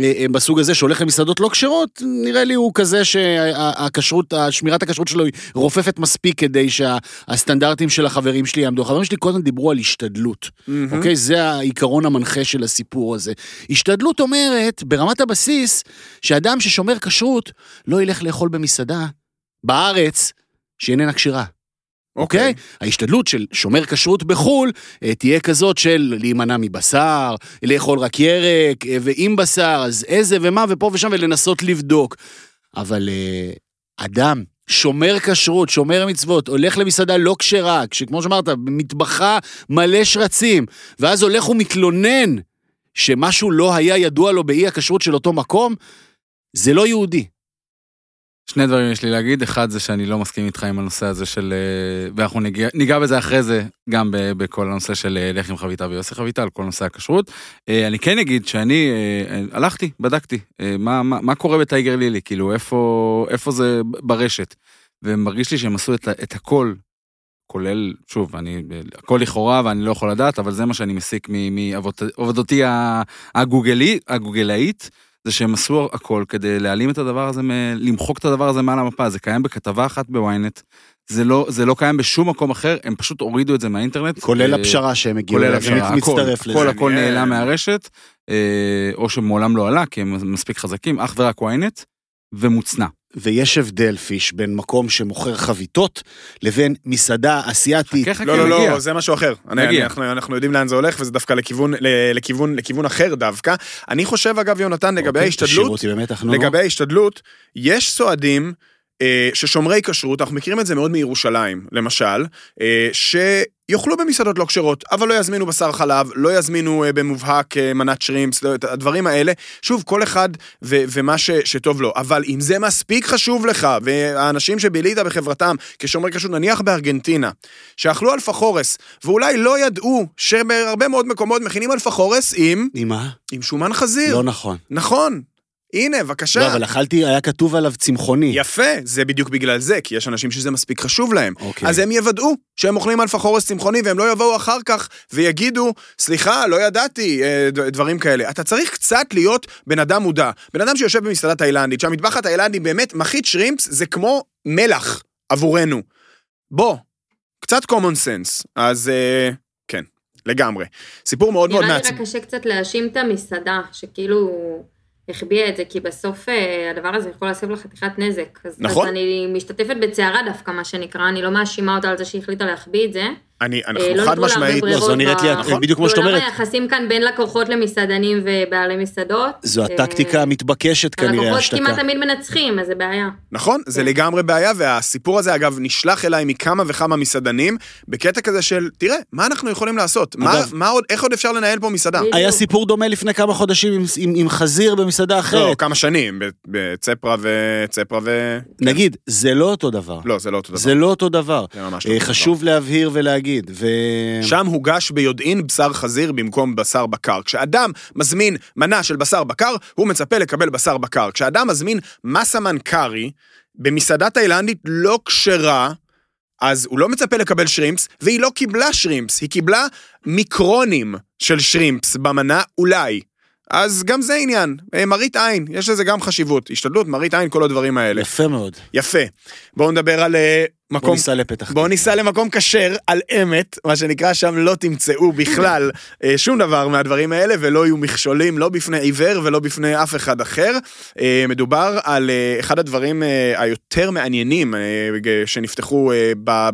A: אה, אה, בסוג הזה שהולך למסעדות לא כשרות, נראה לי הוא כזה שהכשרות, שמירת הכשרות שלו היא רופפת מספיק כדי שהסטנדרטים של החברים שלי יעמדו. החברים שלי קודם דיברו על השתדלות,
B: מהמם.
A: אוקיי? זה העיקרון המנחה של הסיפור הזה. השתדלות אומרת, ברמת הבסיס, שאדם ששומר כשרות לא ילך לאכול במסעדה בארץ שאיננה כשרה. אוקיי? ההשתדלות של שומר כשרות בחו"ל אה, תהיה כזאת של להימנע מבשר, לאכול רק ירק, אה, ועם בשר, אז איזה ומה ופה ושם, ולנסות לבדוק. אבל אה, אדם שומר כשרות, שומר מצוות, הולך למסעדה לא כשרה, כשכמו שאמרת, מטבחה מלא שרצים, ואז הולך ומתלונן שמשהו לא היה ידוע לו באי הכשרות של אותו מקום, זה לא יהודי.
E: שני דברים יש לי להגיד, אחד זה שאני לא מסכים איתך עם הנושא הזה של, אה, ואנחנו ניגע, ניגע בזה אחרי זה, גם בכל הנושא של אה, לחם חביתה ויוסי חביתה, על כל נושא הכשרות. אה, אני כן אגיד שאני הלכתי, בדקתי, מה, מה, מה קורה בטייגר לילי, כאילו איפה, איפה זה ברשת. ומרגיש לי שהם עשו את, את הכל, כולל, שוב, אני, הכל לכאורה ואני לא יכול לדעת, אבל זה מה שאני מסיק מעבודתי ה- הגוגלי, הגוגלאית. זה שהם עשו הכל כדי להעלים את הדבר הזה, למחוק את הדבר הזה מעל המפה, זה קיים בכתבה אחת בוויינט, זה לא, זה לא קיים בשום מקום אחר, הם פשוט הורידו את זה מהאינטרנט.
A: כולל
E: אה,
A: הפשרה שהם הגיעו
E: כולל הפשרה, הכל,
A: מצטרף
E: הכל
A: לזה.
E: הכל
B: מעניין.
E: נעלם מהרשת, אה, או שמעולם לא עלה, כי הם מספיק חזקים, אך ורק ynet, ומוצנע.
A: ויש הבדל, פיש, בין מקום שמוכר חביתות לבין מסעדה אסיאתית.
E: חכה, חכה,
B: לא, לא,
E: נגיע.
B: לא, זה משהו אחר. אני,
E: נגיע.
B: אני, אנחנו, אנחנו יודעים לאן זה הולך, וזה דווקא לכיוון, לכיוון, לכיוון אחר דווקא. אני חושב, אגב, יונתן, לגבי
A: אוקיי, תשאירו
B: ההשתדלות,
A: אותי במתח, נו.
B: לגבי ההשתדלות, יש סועדים אה, ששומרי כשרות, אנחנו מכירים את זה מאוד מירושלים, למשל, אה, שיאכלו במסעדות לא כשרות, אבל לא יזמינו בשר חלב, לא יזמינו אה, במובהק אה, מנת שרימפס, לא, את הדברים האלה. שוב, כל אחד ו- ומה ש- שטוב לו, אבל אם זה מספיק חשוב לך, והאנשים שבילית בחברתם כשומרי כשרות, נניח בארגנטינה, שאכלו אלפחורס, ואולי לא ידעו שבהרבה מאוד מקומות מכינים אלפחורס עם,
A: עם מה?
B: עם שומן חזיר.
A: לא נכון.
B: נכון. הנה, בבקשה.
A: לא, אבל אכלתי, היה כתוב עליו צמחוני.
B: יפה, זה בדיוק בגלל זה, כי יש אנשים שזה מספיק חשוב להם.
A: אוקיי.
B: אז הם יוודאו שהם אוכלים אלפחורס צמחוני, והם לא יבואו אחר כך ויגידו, סליחה, לא ידעתי, אה, דברים כאלה. אתה צריך קצת להיות בן אדם מודע. בן אדם שיושב במסעדה תאילנדית, שהמטבח התאילנדי באמת, מחית שרימפס זה כמו מלח עבורנו. בוא, קצת common sense. אז אה, כן, לגמרי. סיפור מאוד מאוד
D: נראה לי
B: מעצבן.
D: רק קשה קצת להאשים את המסעדה, שכאילו החביאה את זה, כי בסוף אה, הדבר הזה יכול להסב לה חתיכת נזק. אז,
B: נכון.
D: אז אני משתתפת בצערה דווקא, מה שנקרא, אני לא מאשימה אותה על זה שהיא החליטה להחביא את זה.
B: אני,
D: אה,
B: אנחנו
D: לא
B: חד משמעית,
A: לא, זו נראית לי,
B: נכון.
A: בדיוק כמו שאת אומרת,
D: בעולם היחסים כאן בין לקוחות למסעדנים ובעלי מסעדות.
A: זו
D: אה,
A: הטקטיקה המתבקשת כנראה,
D: הלקוחות
A: ההשתקה.
D: כמעט תמיד מנצחים, אז זה בעיה.
B: נכון, זה
D: כן.
B: לגמרי בעיה, והסיפור הזה אגב נשלח אליי מכמה וכמה מסעדנים, בקטע כזה של, תראה, מה אנחנו יכולים לעשות? מה,
A: אגב-
B: מה עוד, איך עוד אפשר לנהל פה מסעדה?
D: בדיוק.
A: היה סיפור דומה לפני כמה חודשים עם- עם- עם חזיר במסעדה
B: לא,
A: אחרת.
B: כמה שנים, ב- בצפרה ו... צפרה ו...
A: נגיד, זה לא אותו דבר.
B: לא, זה לא אותו דבר.
A: זה לא אותו דבר.
B: זה ממש לא
A: אה,
B: אותו דבר.
A: חשוב להבהיר ולהגיד. ו...
B: שם הוגש ביודעין בשר חזיר במקום בשר בקר. כשאדם מזמין מנה של בשר בקר, הוא מצפה לקבל בשר בקר. כשאדם מזמין מסאמן קארי במסעדה תאילנדית לא כשרה, אז הוא לא מצפה לקבל שרימפס, והיא לא קיבלה שרימפס, היא קיבלה מיקרונים של שרימפס במנה, אולי. אז גם זה עניין, אה, מראית עין, יש לזה גם חשיבות, השתדלות, מראית עין, כל הדברים האלה.
A: יפה מאוד.
B: יפה. בואו נדבר על אה,
A: בוא
B: מקום
A: ניסע לפתח
B: בואו ניסע למקום כשר על אמת, מה שנקרא, שם לא תמצאו בכלל אה, שום דבר מהדברים האלה, ולא יהיו מכשולים, לא בפני עיוור ולא בפני אף אחד אחר. אה, מדובר על אה, אחד הדברים היותר מעניינים שנפתחו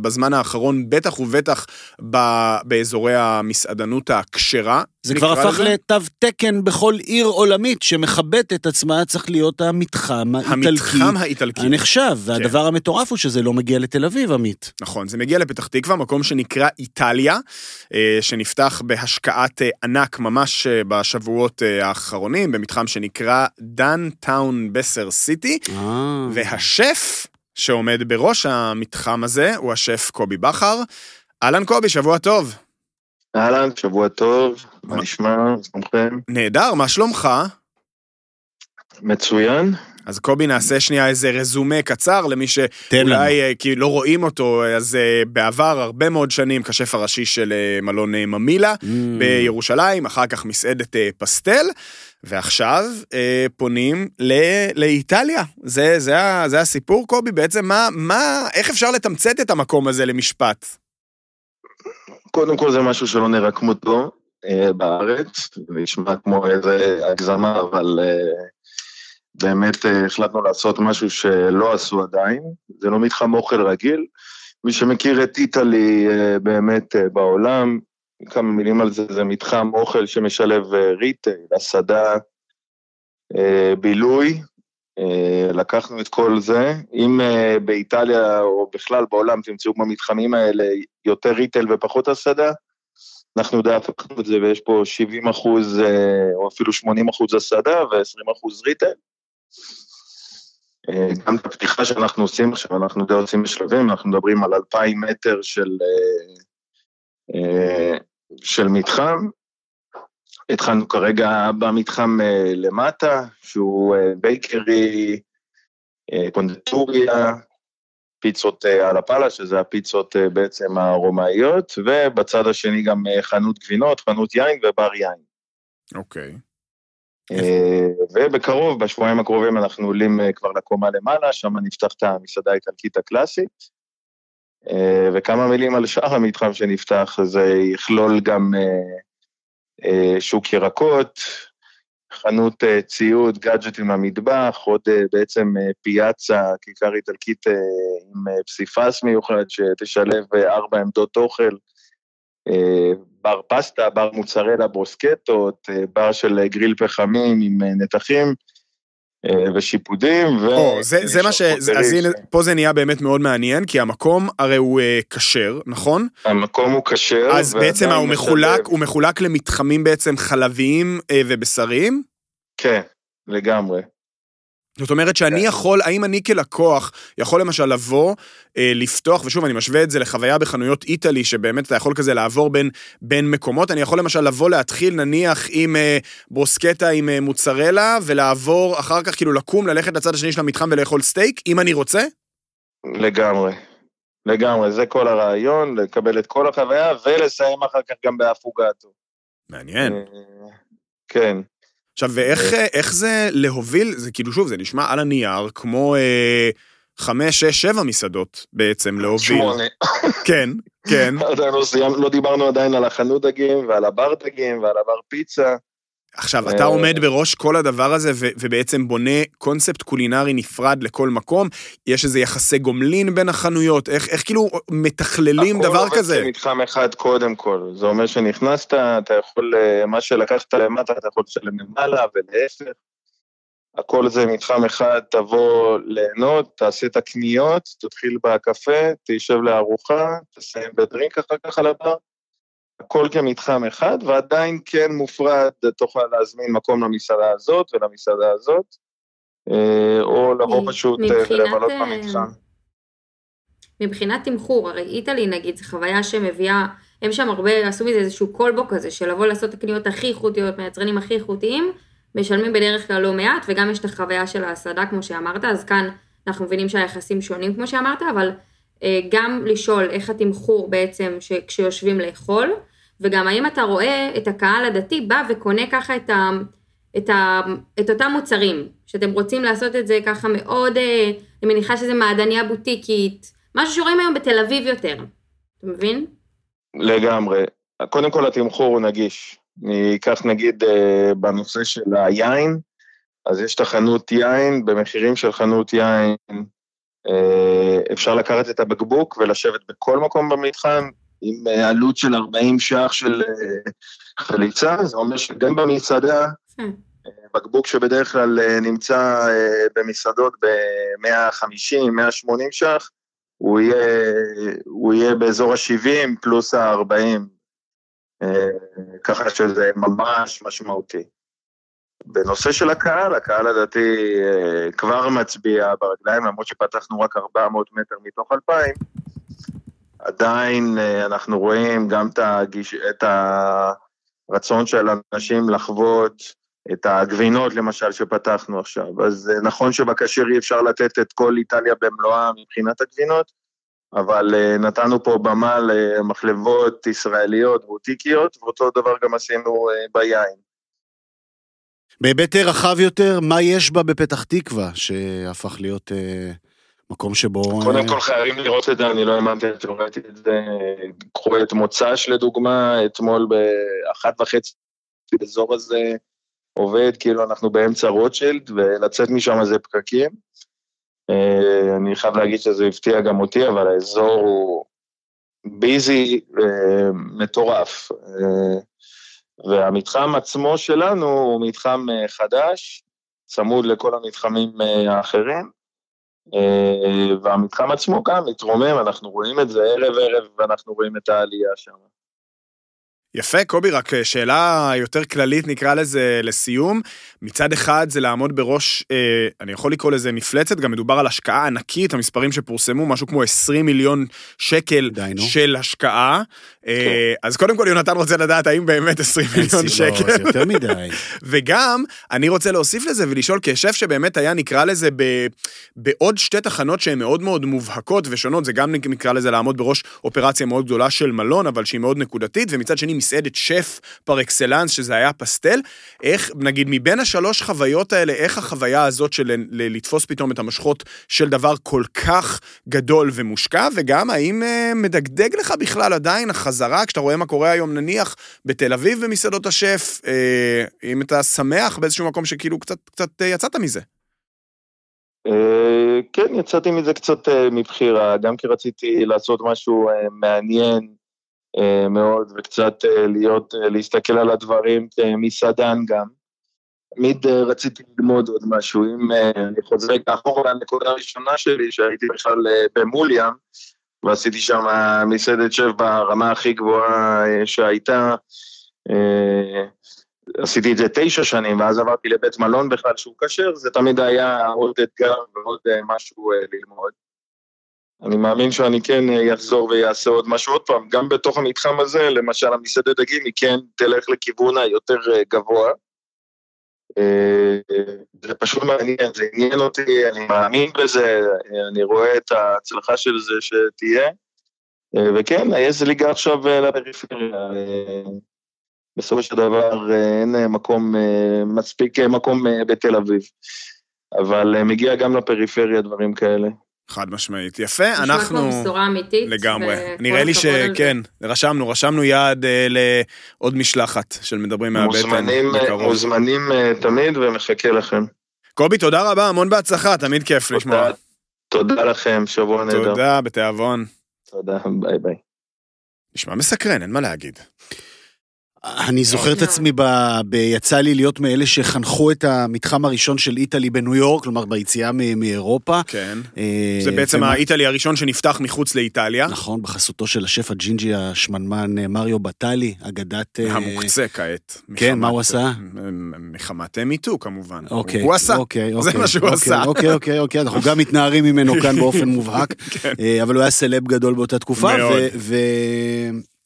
B: בזמן האחרון, בטח ובטח באזורי המסעדנות הכשרה.
A: זה כבר הפך. לתו תקן בכל עיר עולמית שמכבדת את עצמה, צריך להיות המתחם האיטלקי
B: המתחם האיטלקי.
A: הנחשב, והדבר המטורף הוא שזה לא מגיע לתל אביב, עמית.
B: נכון, זה מגיע לפתח תקווה, מקום שנקרא איטליה, אה, שנפתח בהשקעת אה, ענק ממש אה, בשבועות האחרונים, במתחם שנקרא דן-טאון בסר סיטי. והשף שעומד בראש המתחם הזה הוא השף קובי בכר. אהלן קובי, שבוע טוב.
F: אהלן, שבוע טוב, מה נשמע? שלומכם?
B: נהדר, מה שלומך?
F: מצוין.
B: אז קובי, נעשה שנייה איזה רזומה קצר למי. שאולי אה, כי לא רואים אותו, אז אה, בעבר, הרבה מאוד שנים, כשף הראשי של אה, מלון ממילה
A: Mm.
B: בירושלים, אחר כך מסעדת פסטל, ועכשיו אה, פונים ל- לאיטליה. זה, זה, ה- זה הסיפור, קובי? בעצם מה, מה, איך אפשר לתמצת את המקום הזה למשפט?
F: קודם כל זה משהו שלא נראה כמותו אה, בארץ, נשמע כמו איזה הגזמה, אבל אה, באמת אה, החלטנו לעשות משהו שלא עשו עדיין, זה לא מתחם אוכל רגיל. מי שמכיר את איטלי אה, באמת אה, בעולם, כמה מילים על זה, זה מתחם אוכל שמשלב retail, הסעדה, בילוי. לקחנו את כל זה. אם באיטליה או בכלל בעולם תמצאו במתחמים האלה יותר retail ופחות הסעדה, אנחנו הפכנו את זה ויש פה 70 אחוז או אפילו 80 אחוז הסעדה ו-20 אחוז retail. אה, גם את הפתיחה שאנחנו עושים עכשיו, אנחנו די עושים בשלבים, אנחנו מדברים על 2,000 מטר של, אה, אה, של מתחם. התחלנו כרגע במתחם למטה, שהוא בייקרי, קונדטוריה, פיצות על הפאלה, שזה הפיצות בעצם הרומאיות, ובצד השני גם חנות גבינות, חנות יין ובר יין.
B: אוקיי.
F: אה, ובקרוב, בשבועיים הקרובים אנחנו עולים אה, כבר לקומה למעלה, שם נפתח את המסעדה האיטלקית הקלאסית. אה, וכמה מילים על שאר המתחם שנפתח, זה יכלול גם אה, אה, שוק ירקות, חנות אה, ציוד, גאדג'טים למטבח, עוד אה, בעצם אה, פיאצה, כיכר איטלקית אה, עם אה, פסיפס מיוחד שתשלב אה, ארבע עמדות אוכל, אה, בר פסטה, בר מוצרלה, ברוסקטות, אה, בר של אה, גריל פחמים עם אה, נתחים ושיפודים. ו-
B: או, זה, זה מה ש... אז הנה, פה זה נהיה באמת מאוד מעניין, כי המקום הרי הוא כשר, נכון?
F: המקום הוא כשר.
B: אז בעצם הוא מחולק, הוא מחולק למתחמים בעצם חלביים ובשריים?
F: כן, לגמרי.
B: זאת אומרת שאני יכול, האם אני כלקוח יכול למשל לבוא, אה, לפתוח, ושוב, אני משווה את זה לחוויה בחנויות איטלי, שבאמת אתה יכול כזה לעבור בין, בין מקומות, אני יכול למשל לבוא להתחיל נניח עם אה, ברוסקטה עם אה, מוצרלה, ולעבור אחר כך כאילו לקום, ללכת לצד השני של המתחם ולאכול סטייק, אם אני רוצה?
F: לגמרי. לגמרי, זה כל הרעיון, לקבל את כל החוויה ולסיים אחר כך גם באפוגטו.
B: מעניין.
F: אה, כן.
B: עכשיו, ואיך אה, איך זה להוביל, זה כאילו שוב, זה נשמע על הנייר כמו אה, חמש, שש, שבע מסעדות בעצם להוביל.
F: שמונה.
B: כן, כן.
F: עדיין לא סיימנו, לא דיברנו עדיין על החנות דגים ועל הבר דגים ועל הבר פיצה.
B: עכשיו, אתה
F: אה,
B: עומד בראש כל הדבר הזה ו- ובעצם בונה קונספט קולינרי נפרד לכל מקום, יש איזה יחסי גומלין בין החנויות, איך, איך כאילו מתכללים
F: הכל
B: דבר
F: עובד
B: כזה?
F: במתחם אחד קודם כל. זה אומר שנכנסת, אתה יכול, אה, מה שלקחת למטה, אתה יכול לשלם למעלה ולהפך. הכל זה מתחם אחד, תבוא ליהנות, תעשה את הקניות, תתחיל בקפה, תשב לארוחה, תסיים בדרינק אחר כך על הבר. הכל כמתחם אחד, ועדיין כן מופרד, תוכל להזמין מקום למסעדה הזאת ולמסעדה הזאת, אה, או לבוא פשוט אה, ולבלות
D: אה,
F: במתחם.
D: מבחינת תמחור, הרי איטלי נגיד, זו חוויה שמביאה, הם שם הרבה, עשו מזה איזשהו קולבו כזה, של לבוא לעשות את הקניות הכי איכותיות, מהיצרנים הכי איכותיים, משלמים בדרך כלל לא מעט, וגם יש את החוויה של ההסעדה, כמו שאמרת, אז כאן אנחנו מבינים שהיחסים שונים, כמו שאמרת, אבל אה, גם לשאול איך התמחור בעצם, כשיושבים לאכול, וגם האם אתה רואה את הקהל הדתי בא וקונה ככה את, ה, את, ה, את אותם מוצרים, שאתם רוצים לעשות את זה ככה מאוד, אה, אני מניחה שזה מעדניה בוטיקית, משהו שרואים היום בתל אביב יותר, אתה מבין?
F: לגמרי. קודם כל התמחור הוא נגיש. ניקח נגיד אה, בנושא של היין, אז יש את החנות יין, במחירים של חנות יין אה, אפשר לקחת את הבקבוק ולשבת בכל מקום במתחם, עם אה, עלות של 40 ש"ח של אה, חליצה, זה אומר שגם במסעדה,
D: יפה.
F: בקבוק שבדרך כלל אה, נמצא אה, במסעדות ב-150, 180 ש"ח, הוא יהיה, הוא יהיה באזור ה-70 פלוס ה-40, ככה שזה ממש משמעותי. בנושא של הקהל, הקהל הדתי אה, כבר מצביע ברגליים, למרות שפתחנו רק 400 מטר מתוך 2,000, עדיין אה, אנחנו רואים גם את, הגיש, את הרצון של אנשים לחוות את הגבינות למשל שפתחנו עכשיו. אז אה, נכון שבכשר אי אפשר לתת את כל איטליה במלואה מבחינת הגבינות, אבל נתנו פה במה למחלבות ישראליות בוטיקיות, ואותו דבר גם עשינו ביין.
A: בהיבט רחב יותר, מה יש בה בפתח תקווה, שהפך להיות אה, מקום שבו...
F: קודם
A: אה,
F: כל חייבים לראות את זה, אני לא האמנתי שראיתי את זה. קחו את מוצ"ש לדוגמה, אתמול באחת וחצי באזור הזה עובד, כאילו אנחנו באמצע רוטשילד, ולצאת משם זה פקקים. אה, אני חייב להגיד שזה הפתיע גם אותי, אבל האזור הוא ביזי אה, מטורף. והמתחם עצמו שלנו הוא מתחם אה, חדש, צמוד לכל המתחמים אה, האחרים. אה, והמתחם עצמו גם מתרומם, אנחנו רואים את זה ערב-ערב, ואנחנו רואים את העלייה שם.
B: יפה, קובי, רק אה, שאלה יותר כללית, נקרא לזה לסיום. מצד אחד זה לעמוד בראש, אה, אני יכול לקרוא לזה מפלצת, גם מדובר על השקעה ענקית, המספרים שפורסמו, משהו כמו 20 מיליון שקל
A: די, נו.
B: של השקעה. אה, אז קודם כל, יונתן רוצה לדעת האם באמת 20 מיליון
A: לא,
B: שקל.
A: זה יותר מדי.
B: וגם, אני רוצה להוסיף לזה ולשאול, כשף שבאמת היה, נקרא לזה, ב, בעוד שתי תחנות שהן מאוד מאוד מובהקות ושונות, זה גם נקרא לזה לעמוד בראש אופרציה מאוד גדולה של מלון, אבל שהיא מאוד נקודתית, ומצד שני מסעדת שף פר אקסלנס, שזה היה פסטל. איך, נגיד, מבין השלוש חוויות האלה, איך החוויה הזאת של ל- לתפוס פתאום את המושכות של דבר כל כך גדול ומושקע, וגם האם אה, מדגדג לך בכלל עדיין החזרה, כשאתה רואה מה קורה היום נניח בתל אביב במסעדות השף, אה, אם אתה שמח באיזשהו מקום שכאילו קצת, קצת אה, יצאת מזה.
F: אה, כן, יצאתי מזה קצת אה, מבחירה, גם כי רציתי לעשות משהו אה, מעניין מאוד, וקצת אה, להיות, אה, להסתכל על הדברים כמסעדן גם. תמיד אה, רציתי ללמוד עוד משהו. אם אה, אני חוזר אחורה לנקודה הראשונה שלי, שהייתי בכלל אה, במוליאם, ועשיתי שם מסעדת שף ברמה הכי גבוהה אה, שהייתה. אה, עשיתי את זה תשע שנים, ואז עברתי לבית מלון בכלל שהוא כשר, זה תמיד היה עוד אתגר ועוד אה, משהו אה, ללמוד. אני מאמין שאני כן אה, אחזור ויעשה עוד משהו עוד פעם, גם בתוך המתחם הזה, למשל המסעדת דגים, היא כן תלך לכיוון היותר אה, גבוה. אה, זה פשוט מעניין, זה עניין אותי, אני מאמין בזה, אה, אני רואה את ההצלחה של זה שתהיה. אה, וכן, יש ליגה עכשיו אה, לפריפריה. אה, בסופו של דבר אה, אין אה, מקום, אה, מספיק אה, מקום אה, בתל אביב. אבל אה, מגיע גם לפריפריה דברים כאלה.
B: חד משמעית. יפה,
D: נשמע
B: אנחנו...
D: כמו בשורה אמיתית.
B: לגמרי. נראה לי. שכן, רשמנו, רשמנו יעד אה, לעוד משלחת של מדברים מהבטן.
F: מוזמנים, אה. מוזמנים אה, תמיד ומחכה לכם.
B: קובי, תודה רבה, המון בהצלחה, תמיד כיף לשמוע.
F: תודה, תודה לכם, שבוע נהדר.
B: תודה, בתיאבון.
F: תודה, ביי ביי.
B: נשמע מסקרן, אין מה להגיד.
A: אני זוכר את עצמי, ב... ב... יצא לי להיות מאלה שחנכו את המתחם הראשון של איטלי בניו יורק, כלומר ביציאה מ- מאירופה.
B: כן.
A: אה,
B: זה בעצם
A: ומה-
B: האיטלי הראשון שנפתח מחוץ לאיטליה.
A: נכון, בחסותו של השף הג'ינג'י השמנמן אה, מריו בטלי, אגדת... אה,
B: המוקצה כעת.
A: כן,
B: מחמת-
A: מה הוא עשה?
B: מחמת מיטו כמובן.
A: אוקיי,
B: הוא עשה.
A: אוקיי,
B: זה
A: אוקיי,
B: מה שהוא
A: אוקיי,
B: עשה.
A: אוקיי, אוקיי, אוקיי, אנחנו גם מתנערים ממנו כאן באופן מובהק,
B: כן.
A: אבל הוא היה סלב גדול באותה תקופה,
B: מאוד.
A: ו... ו-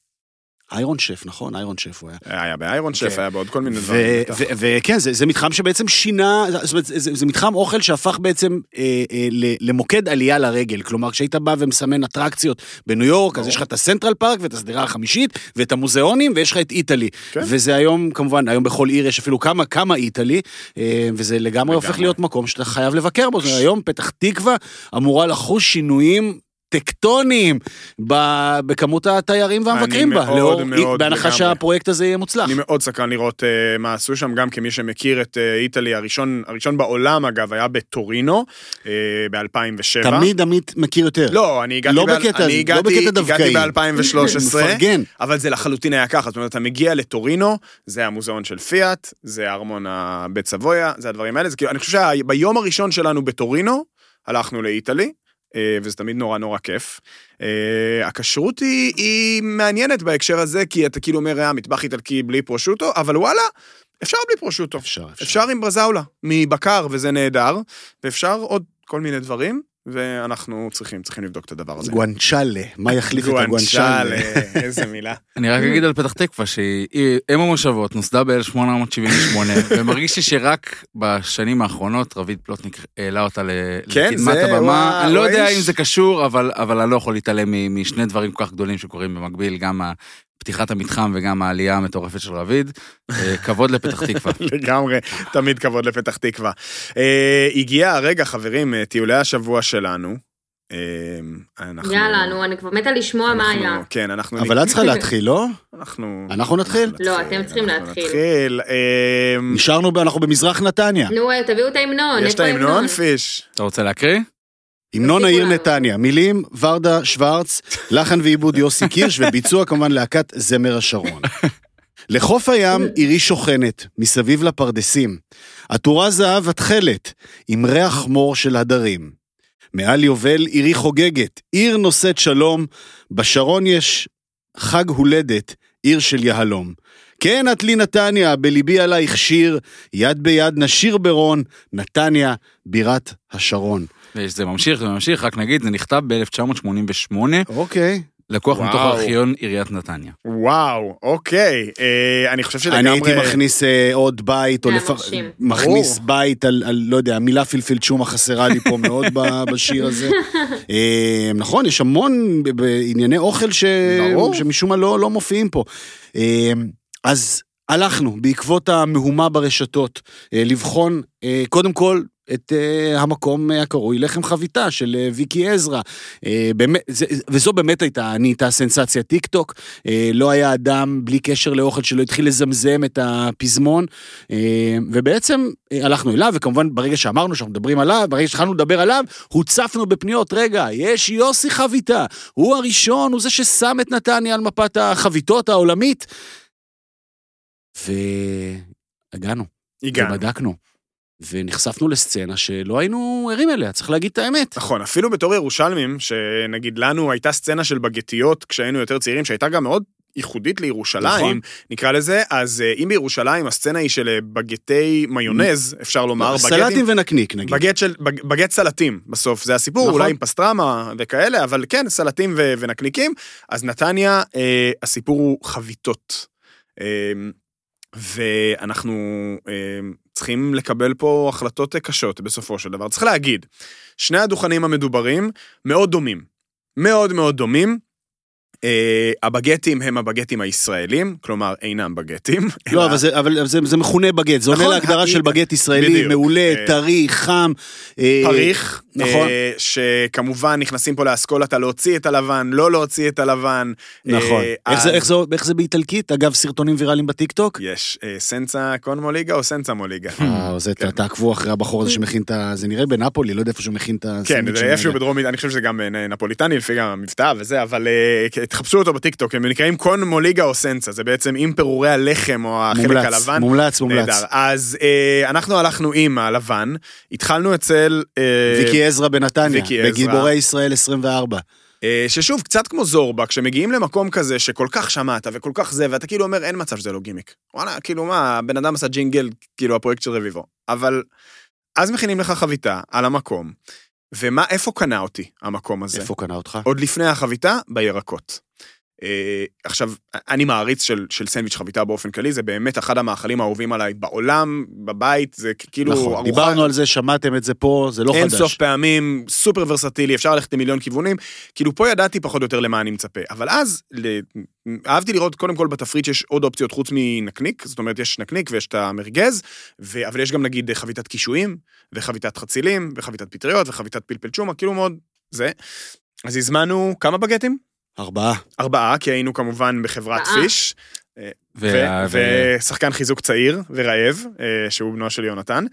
A: איירון שף, נכון? איירון שף הוא היה.
B: היה באיירון שף,
A: כן.
B: היה בעוד כל מיני דברים.
A: וכן, זה, מתחם שבעצם שינה, זאת אומרת, זה, מתחם אוכל שהפך בעצם אה, אה, למוקד עלייה לרגל. כלומר, כשהיית בא ומסמן אטרקציות בניו יורק, אז יש לך את הסנטרל פארק ואת השדרה החמישית, ואת המוזיאונים, ויש לך את איטלי.
B: כן.
A: וזה היום, כמובן, היום בכל עיר יש אפילו כמה, כמה איטלי, אה, וזה לגמרי הופך. להיות מקום שאתה חייב לבקר בו. היום פתח תקווה אמורה לחוש שינויים. טקטוניים ב- בכמות התיירים והמבקרים בה,
B: מאוד,
A: לאור,
B: מאוד,
A: בהנחה
B: לגמרי.
A: שהפרויקט הזה יהיה מוצלח.
B: אני מאוד סקרן לראות uh, מה עשו שם, גם כמי שמכיר את uh, איטלי, הראשון, הראשון בעולם אגב, היה בטורינו uh, ב-2007.
A: תמיד עמית מכיר יותר.
B: לא, אני הגעתי,
A: לא
B: ב-
A: בקטע-
B: אני
A: לא
B: הגעתי,
A: בקטע
B: הגעתי
A: דווקאי.
B: ב-2013,
A: מפרגן.
B: אבל זה לחלוטין היה ככה, זאת אומרת, אתה מגיע לטורינו, זה המוזיאון של פיאט, זה ארמון הבית סבויה, זה הדברים האלה, זה כאילו, אני חושב שביום הראשון שלנו בטורינו, הלכנו לאיטלי, וזה תמיד נורא נורא כיף. אה, הכשרות היא, היא מעניינת בהקשר הזה, כי אתה כאילו אומר, אה, מטבח איטלקי בלי פרושוטו, אבל וואלה, אפשר בלי פרושוטו.
A: אפשר, אפשר.
B: אפשר עם ברזאולה, מבקר, וזה נהדר, ואפשר עוד כל מיני דברים. ואנחנו צריכים, צריכים לבדוק את הדבר הזה.
A: גואנצ'אלה, מה יחליף את הגואנצ'אלה?
B: איזה מילה.
E: אני רק אגיד על פתח תקווה שהיא היא אם המושבות, נוסדה ב-1878, ומרגיש לי שרק בשנים האחרונות רביד פלוטניק העלה אותה
B: כן,
E: לקדמת הבמה. אני לא יודע אם זה קשור, אבל אני לא יכול להתעלם משני דברים כל כך גדולים שקורים במקביל, גם פתיחת המתחם וגם העלייה המטורפת של רביד. אה, כבוד לפתח תקווה.
B: לגמרי, תמיד כבוד לפתח תקווה. אה, הגיע הרגע, חברים, אה, טיולי השבוע שלנו. אנחנו...
D: יאללה, נו, אני כבר מתה לשמוע מה היה.
B: כן, אנחנו...
A: אבל את צריכה להתחיל, לא?
B: אנחנו...
A: אנחנו נתחיל?
D: לא, אתם צריכים להתחיל.
B: נתחיל.
A: נשארנו, אנחנו במזרח נתניה.
D: נו, תביאו את ההמנון,
B: יש את ההמנון, פיש?
E: אתה רוצה להקריא?
A: המנון העיר. נתניה, מילים ורדה שוורץ, לחן ועיבוד יוסי קירש וביצוע כמובן להקת זמר השרון. לחוף הים עירי שוכנת, מסביב לפרדסים. עטורה זהב התכלת, עם ריח מור של הדרים. מעל יובל עירי חוגגת, עיר נושאת שלום, בשרון יש חג הולדת, עיר של יהלום. כן, את לי נתניה, בליבי עלייך שיר, יד ביד נשיר ברון, נתניה, בירת השרון.
E: וזה ממשיך, זה ממשיך, רק נגיד, זה נכתב ב-1988,
A: אוקיי.
E: לקוח מתוך
B: וואו.
E: ארכיון עיריית נתניה.
B: וואו, אוקיי. אה, אני חושב שלגמרי...
A: אני הייתי מכניס אה, עוד בית, או
D: היה
A: לפ...
D: מרשים.
A: מכניס
B: ברור.
A: בית על, על, לא יודע, המילה פלפל צ'ומה חסרה לי פה מאוד ב- בשיר הזה. אה, נכון, יש המון ב- בענייני אוכל ש...
B: ברור.
A: שמשום מה לא, לא מופיעים פה. אה, אז הלכנו, בעקבות המהומה ברשתות, אה, לבחון אה, קודם כל את uh, המקום uh, הקרוי לחם חביתה של uh, ויקי עזרא. Uh, באמת, זה, וזו באמת הייתה, נהייתה סנסציה טיק טוק. Uh, לא היה אדם בלי קשר לאוכל שלא התחיל לזמזם את הפזמון. Uh, ובעצם uh, הלכנו אליו, וכמובן ברגע שאמרנו שאנחנו מדברים עליו, ברגע שהתחלנו לדבר עליו, הוצפנו בפניות, רגע, יש יוסי חביתה, הוא הראשון, הוא זה ששם את נתניה על מפת החביתות העולמית. והגענו.
B: הגענו.
A: ובדקנו. ונחשפנו לסצנה שלא היינו ערים אליה, צריך להגיד את האמת.
B: נכון, אפילו בתור ירושלמים, שנגיד לנו הייתה סצנה של בגטיות כשהיינו יותר צעירים, שהייתה גם מאוד ייחודית לירושלים,
A: נכון.
B: נקרא לזה, אז אה, אם בירושלים הסצנה היא של אה, בגטי מיונז, אפשר לומר,
A: סלטים ונקניק נגיד.
B: בגט של, בג, בגט סלטים בסוף, זה הסיפור,
A: נכון.
B: אולי עם פסטרמה וכאלה, אבל כן, סלטים ו, ונקניקים. אז נתניה, אה, הסיפור הוא חביתות. אה, ואנחנו אה, צריכים לקבל פה החלטות קשות בסופו של דבר. צריך להגיד, שני הדוכנים המדוברים מאוד דומים. מאוד מאוד דומים. אה, הבגטים הם הבגטים הישראלים, כלומר אינם בגטים.
A: לא,
B: אלא-
A: אבל, זה, אבל זה, זה מכונה בגט, זה עונה
B: נכון,
A: להגדרה
B: ה-
A: של בגט ישראלי,
B: בדיוק.
A: מעולה,
B: אה,
A: טרי, חם. אה,
B: פריך,
A: נכון.
B: אה, שכמובן נכנסים פה לאסכולת הלהוציא את הלבן, לא להוציא את הלבן.
A: נכון.
B: אה,
A: איך, זה, איך, זה, איך זה באיטלקית? אגב, סרטונים ויראליים בטיקטוק?
B: יש אה, סנסה קון מוליגה או סנסה מוליגה?
A: אה, זה,
B: כן.
A: תעקבו אחרי הבחור הזה שמכין את ה... זה נראה בנפולי, לא יודע איפה שהוא מכין את
B: כן,
A: הסנדוויצ'ים
B: זה איפשהו. בדרום, אני חושב שזה גם נפוליטני לפי גם המבטא וזה, אבל תחפשו אותו בטיקטוק, הם נקראים קון מוליגה או סנסה, זה בעצם עם פירורי הלחם או החלק
A: מומלץ,
B: הלבן.
A: מומלץ, מומלץ.
B: נהדר. אז אה, אנחנו הלכנו עם הלבן, התחלנו אצל... אה,
A: ויקי עזרא בנתניה,
B: ויקי.
A: בגיבורי ישראל 24.
B: אה, ששוב, קצת כמו זורבה, כשמגיעים למקום כזה שכל כך שמעת וכל כך זה, ואתה כאילו אומר, אין מצב שזה לא גימיק. וואלה, כאילו מה, הבן אדם עשה ג'ינגל, כאילו הפרויקט של רביבו. אבל אז מכינים לך חביתה על המקום, ומה, איפה קנה אותי המקום הזה?
A: איפה קנה אותך?
B: עוד לפני החביתה, בירקות. אה, עכשיו, אני מעריץ של, של סנדוויץ' חביתה באופן כללי, זה באמת אחד המאכלים האהובים עליי בעולם, בבית, זה כאילו
A: נכון,
B: ארוחה...
A: דיברנו על זה, שמעתם את זה פה, זה לא
B: אין
A: חדש.
B: סוף פעמים, סופר ורסטילי, אפשר ללכת למיליון כיוונים. כאילו, פה ידעתי פחות או יותר למה אני מצפה. אבל אז, ל... אהבתי לראות, קודם כל בתפריט שיש עוד אופציות חוץ מנקניק, זאת אומרת, יש נקניק ויש את המרגז, ו... אבל יש גם נגיד חביתת קישואים, וחביתת חצילים, וחביתת פטריות, וחביתת פלפל צ'ומה, כאילו מאוד זה. אז הזמנו כמה בגטים?
A: ארבעה.
B: ארבעה, כי היינו כמובן בחברת. פיש.
E: וה-
B: ו- ושחקן חיזוק צעיר ורעב, אה, שהוא בנו של יונתן.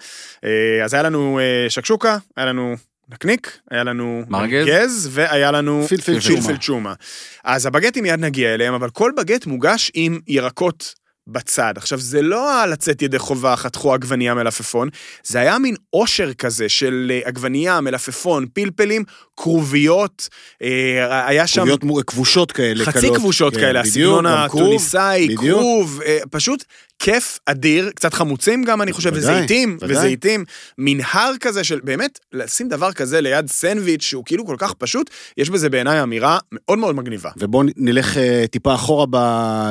B: אה, אז היה לנו אה, שקשוקה, היה לנו נקניק, היה לנו
E: מרגז.
B: מרגז, והיה לנו.
A: פלפל
E: צ'ומה.
B: אז הבגטים מיד נגיע אליהם, אבל כל בגט מוגש עם ירקות בצד. עכשיו, זה לא לצאת ידי חובה, חתכו עגבנייה מלפפון, זה היה מין עושר כזה של אה, עגבנייה, מלפפון, פלפלים, כרוביות, אה, היה שם...
A: כרוביות כבושות כאלה.
B: חצי
A: קלות.
B: כבושות
A: כן,
B: כאלה,
A: בדיוק,
B: הסגנון התוניסאי. כרוב, אה, פשוט כיף אדיר, קצת חמוצים גם, אני חושב, וזיתים. וזיתים, מנהר כזה של, באמת, לשים דבר כזה ליד סנדוויץ' שהוא כאילו כל כך פשוט, יש בזה בעיניי אמירה מאוד מאוד מגניבה.
A: ובואו נלך אה, טיפה אחורה, ב...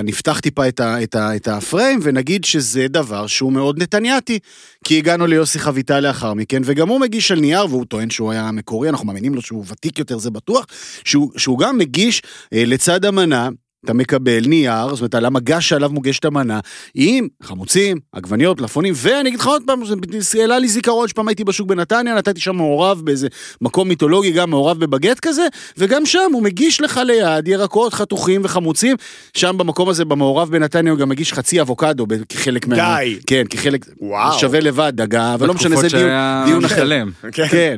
A: נפתח טיפה את, ה... את, ה... את הפריים ונגיד שזה דבר שהוא מאוד נתניאתי. כי הגענו ליוסי חביתה לאחר מכן, וגם הוא מגיש על נייר, והוא טוען שהוא היה מקורי, אנחנו מאמינים לו שהוא ותיק יותר, זה בטוח, שהוא, שהוא גם מגיש אה, לצד המנה. אתה מקבל נייר, זאת אומרת, על המגש שעליו מוגשת המנה, עם חמוצים, עגבניות, מלפפונים, ואני אגיד לך עוד פעם, זה העלה לי זיכרון שפעם הייתי בשוק בנתניה, נתתי שם מעורב באיזה מקום מיתולוגי, גם מעורב בבגט כזה, וגם שם הוא מגיש לך ליד ירקות חתוכים וחמוצים, שם במקום הזה, במעורב בנתניה, הוא גם מגיש חצי אבוקדו כחלק מה...
B: די.
A: כן, כחלק...
B: וואו.
A: שווה לבד, דגה, אבל לא משנה, זה
E: בתקופות
A: דיון,
E: שהיה
A: דיון אחר.
E: משלם.
A: כן.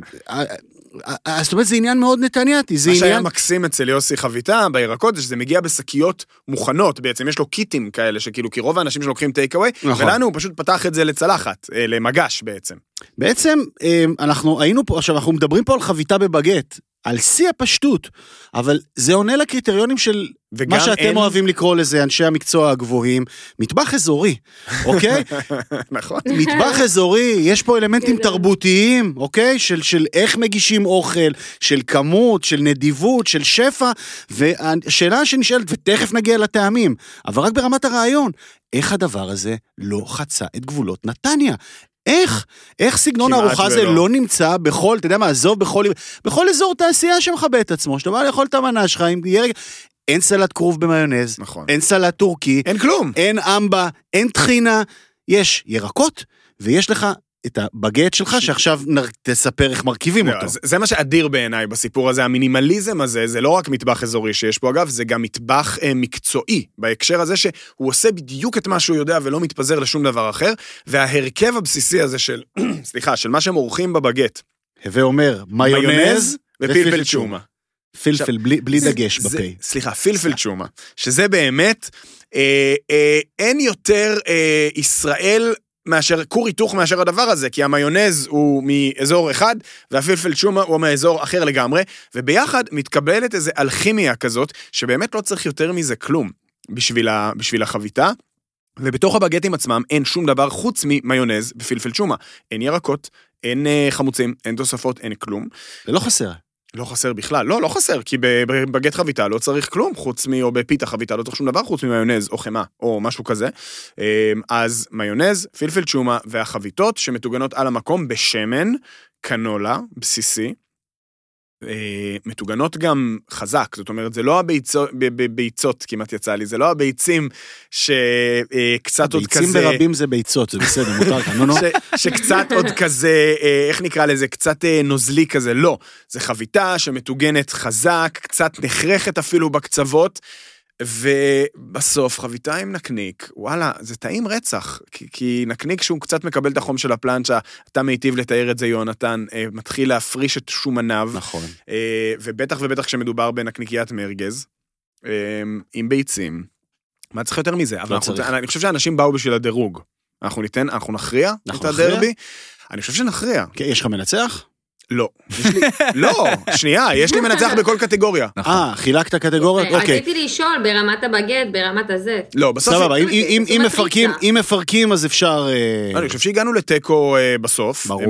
A: אה, אה, זאת אומרת, זה עניין מאוד נתניאתי, זה
B: מה שהיה
A: עניין...
B: מקסים אצל יוסי חביתה בירקות זה שזה מגיע בשקיות מוכנות בעצם, יש לו קיטים כאלה שכאילו, כי רוב האנשים שלוקחים טייק אווי,
A: נכון.
B: ולנו הוא פשוט פתח את זה לצלחת, אה, למגש בעצם.
A: בעצם, אנחנו היינו פה, עכשיו, אנחנו מדברים פה על חביתה בבגט, על שיא הפשטות, אבל זה עונה לקריטריונים של מה שאתם
B: אין-
A: אוהבים לקרוא לזה, אנשי המקצוע הגבוהים, מטבח אזורי, אוקיי?
B: נכון.
A: מטבח אזורי, יש פה אלמנטים
D: כן.
A: תרבותיים, אוקיי? של, של איך מגישים אוכל, של כמות, של נדיבות, של שפע, והשאלה שנשאלת, ותכף נגיע לטעמים, אבל רק ברמת הרעיון, איך הדבר הזה לא חצה את גבולות נתניה? איך? איך סגנון הארוחה הזה
B: ולא.
A: לא נמצא בכל, אתה יודע מה, עזוב, בכל, בכל אזור תעשייה שמכבד את עצמו, שאתה בא לאכול את המנה שלך עם ירק, אין סלט כרוב במיונז,
B: נכון.
A: אין סלט טורקי,
B: אין כלום.
A: אין אמבה, אין טחינה, יש ירקות, ויש לך את הבגט שלך, שעכשיו נר... תספר איך מרכיבים
B: לא,
A: אותו.
B: זה, זה מה שאדיר בעיניי בסיפור הזה, המינימליזם הזה, זה לא רק מטבח אזורי שיש פה אגב, זה גם מטבח אה, מקצועי, בהקשר הזה שהוא עושה בדיוק את מה שהוא יודע ולא מתפזר לשום דבר אחר, וההרכב הבסיסי הזה של, סליחה, של מה שהם עורכים בבגט,
A: הווה אומר, מיונז
B: ופלפל שומה.
A: פלפל בלי, בלי
B: זה-
A: דגש
B: זה-
A: בפה.
B: סליחה, פלפל שומה, שזה באמת, אה, אה, אין יותר אה, ישראל מאשר, כור היתוך מאשר הדבר הזה, כי המיונז הוא מאזור אחד, והפלפל שומה הוא מאזור אחר לגמרי, וביחד מתקבלת איזו אלכימיה כזאת, שבאמת לא צריך יותר מזה כלום בשביל, ה, בשביל החביתה. ובתוך הבגטים עצמם אין שום דבר חוץ ממיונז ופלפל שומה. אין ירקות, אין אה, חמוצים, אין תוספות, אין כלום.
A: זה לא חסר.
B: לא חסר בכלל, לא, לא חסר, כי בבגט חביתה לא צריך כלום חוץ מ... או בפיתה חביתה לא צריך שום דבר חוץ ממיונז או חמאה או משהו כזה. אמ, אז מיונז, פלפל שומה והחביתות שמטוגנות על המקום בשמן, קנולה, בסיסי. אה, מטוגנות גם חזק, זאת אומרת, זה לא הביצות, ביצות כמעט יצא לי, זה לא הביצים שקצת עוד
A: ביצים
B: כזה...
A: ברבים זה ביצות, זה בסדר, מותר לך, נו נו.
B: שקצת עוד כזה, אה, איך נקרא לזה, קצת אה, נוזלי כזה, לא. זה חביתה שמטוגנת חזק, קצת נחרכת אפילו בקצוות, ובסוף חביתה עם נקניק, וואלה, זה טעים רצח. כי, כי נקניק שהוא קצת מקבל את החום של הפלנצ'ה, אתה מיטיב לתאר את זה, יונתן, אה, מתחיל להפריש את שומניו,
A: נכון.
B: אה, ובטח ובטח כשמדובר בנקניקיית מרגז, אה, עם ביצים. מה צריך יותר מזה?
A: לא
B: אנחנו,
A: צריך.
B: אני חושב שאנשים באו בשביל הדירוג. אנחנו ניתן, אנחנו נכריע
A: אנחנו
B: את
A: נכריע?
B: הדרבי. אני חושב שנכריע.
A: כן, יש לך מנצח?
B: לא. לא, שנייה, יש לי מנצח בכל קטגוריה.
E: נכון.
A: אה, חילקת קטגוריות? אוקיי.
D: רציתי לשאול ברמת הבגט, ברמת הזה.
B: לא, בסוף...
A: סבבה, אם-. מפרקים, אם מפרקים אז אפשר... אה,
B: אני חושב שהגענו לתיקו אה, בסוף.
A: ברור.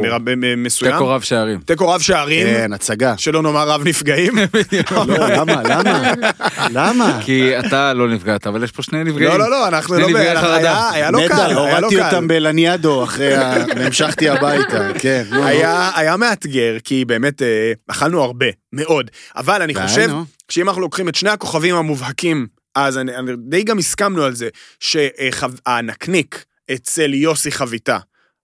B: מסוים.
E: תיקו רב שערים.
B: תיקו רב שערים.
A: כן, הצגה.
B: שלא נאמר רב נפגעים.
A: לא, למה, למה? למה?
E: כי אתה לא נפגעת, אבל יש פה שני נפגעים.
B: לא, לא, לא, אנחנו לא... היה-
E: חרדה.
B: היה לא קל,
A: נטע,
B: היה לא
A: הורדתי
B: קל.
A: אותם בלניאדו אחרי ה... והמשכתי הביתה, כן.
B: היה, היה מאתגר, כי באמת אה, אכלנו הרבה, מאוד. אבל אני חושב
A: נו.
B: שאם אנחנו לוקחים את שני הכוכבים המובהקים, אז אני, אני, די גם הסכמנו על זה, שהנקניק אצל יוסי חביתה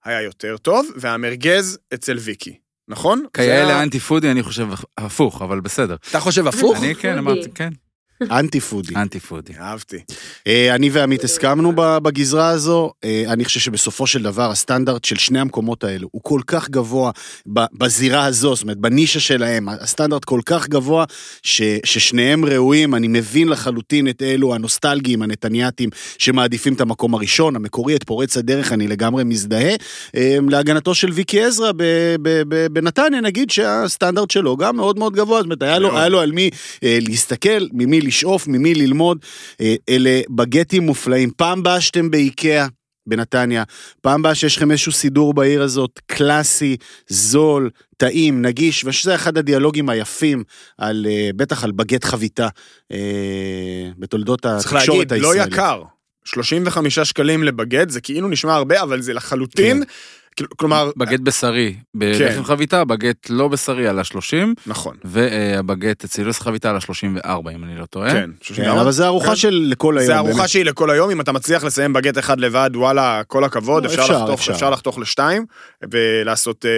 B: היה יותר טוב, והמרגז אצל ויקי, נכון?
E: כאלה
B: היה-
E: אנטי פודי אני חושב הפוך, אבל בסדר.
B: אתה חושב הפוך?
E: אני כן. אמרתי, כן.
A: אנטי פודי.
E: אנטי פודי.
B: אהבתי.
A: אה, אני ועמית הסכמנו בגזרה הזו, אה, אני חושב שבסופו של דבר הסטנדרט של שני המקומות האלו הוא כל כך גבוה בזירה הזו, זאת אומרת בנישה שלהם, הסטנדרט כל כך גבוה ש- ששניהם ראויים, אני מבין לחלוטין את אלו הנוסטלגיים, הנתניאתים, שמעדיפים את המקום הראשון, המקורי, את פורץ הדרך, אני לגמרי מזדהה. אה, להגנתו של ויקי עזרא בנתניה, נגיד שהסטנדרט שלו גם מאוד מאוד גבוה, זאת אומרת, היה לו. היה לו על מי להסתכל, ממי לשאוף, ממי ללמוד. אה, אלה בגטים מופלאים. פעם באה שאתם באיקאה. בנתניה, פעם באה שיש לכם איזשהו סידור בעיר הזאת, קלאסי, זול, טעים, נגיש, ושזה אחד הדיאלוגים היפים, על, אה, בטח על בגט חביתה, אה, בתולדות
B: צריך
A: התקשורת
B: להגיד, לא
A: הישראלית.
B: יקר. 35 שקלים לבגט, זה כאילו נשמע הרבה, אבל זה לחלוטין,
A: כן.
B: כאילו, כלומר,
E: בגט בשרי בלחם חביתה, בגט לא בשרי על ה-30,
B: נכון,
E: והבגט אצל יוסי חביתה על ה-34, אם אני לא טועה.
B: כן,
A: כן,
B: 34.
A: אבל זה ארוחה
B: כן.
A: של לכל היום.
B: זה ארוחה
A: באמת.
B: שהיא לכל היום, אם אתה מצליח לסיים בגט אחד לבד, וואלה, כל הכבוד,
A: לא,
B: אפשר
A: אפשר,
B: לחתוך,
A: אפשר.
B: אפשר לחתוך לשתיים, ולעשות אה,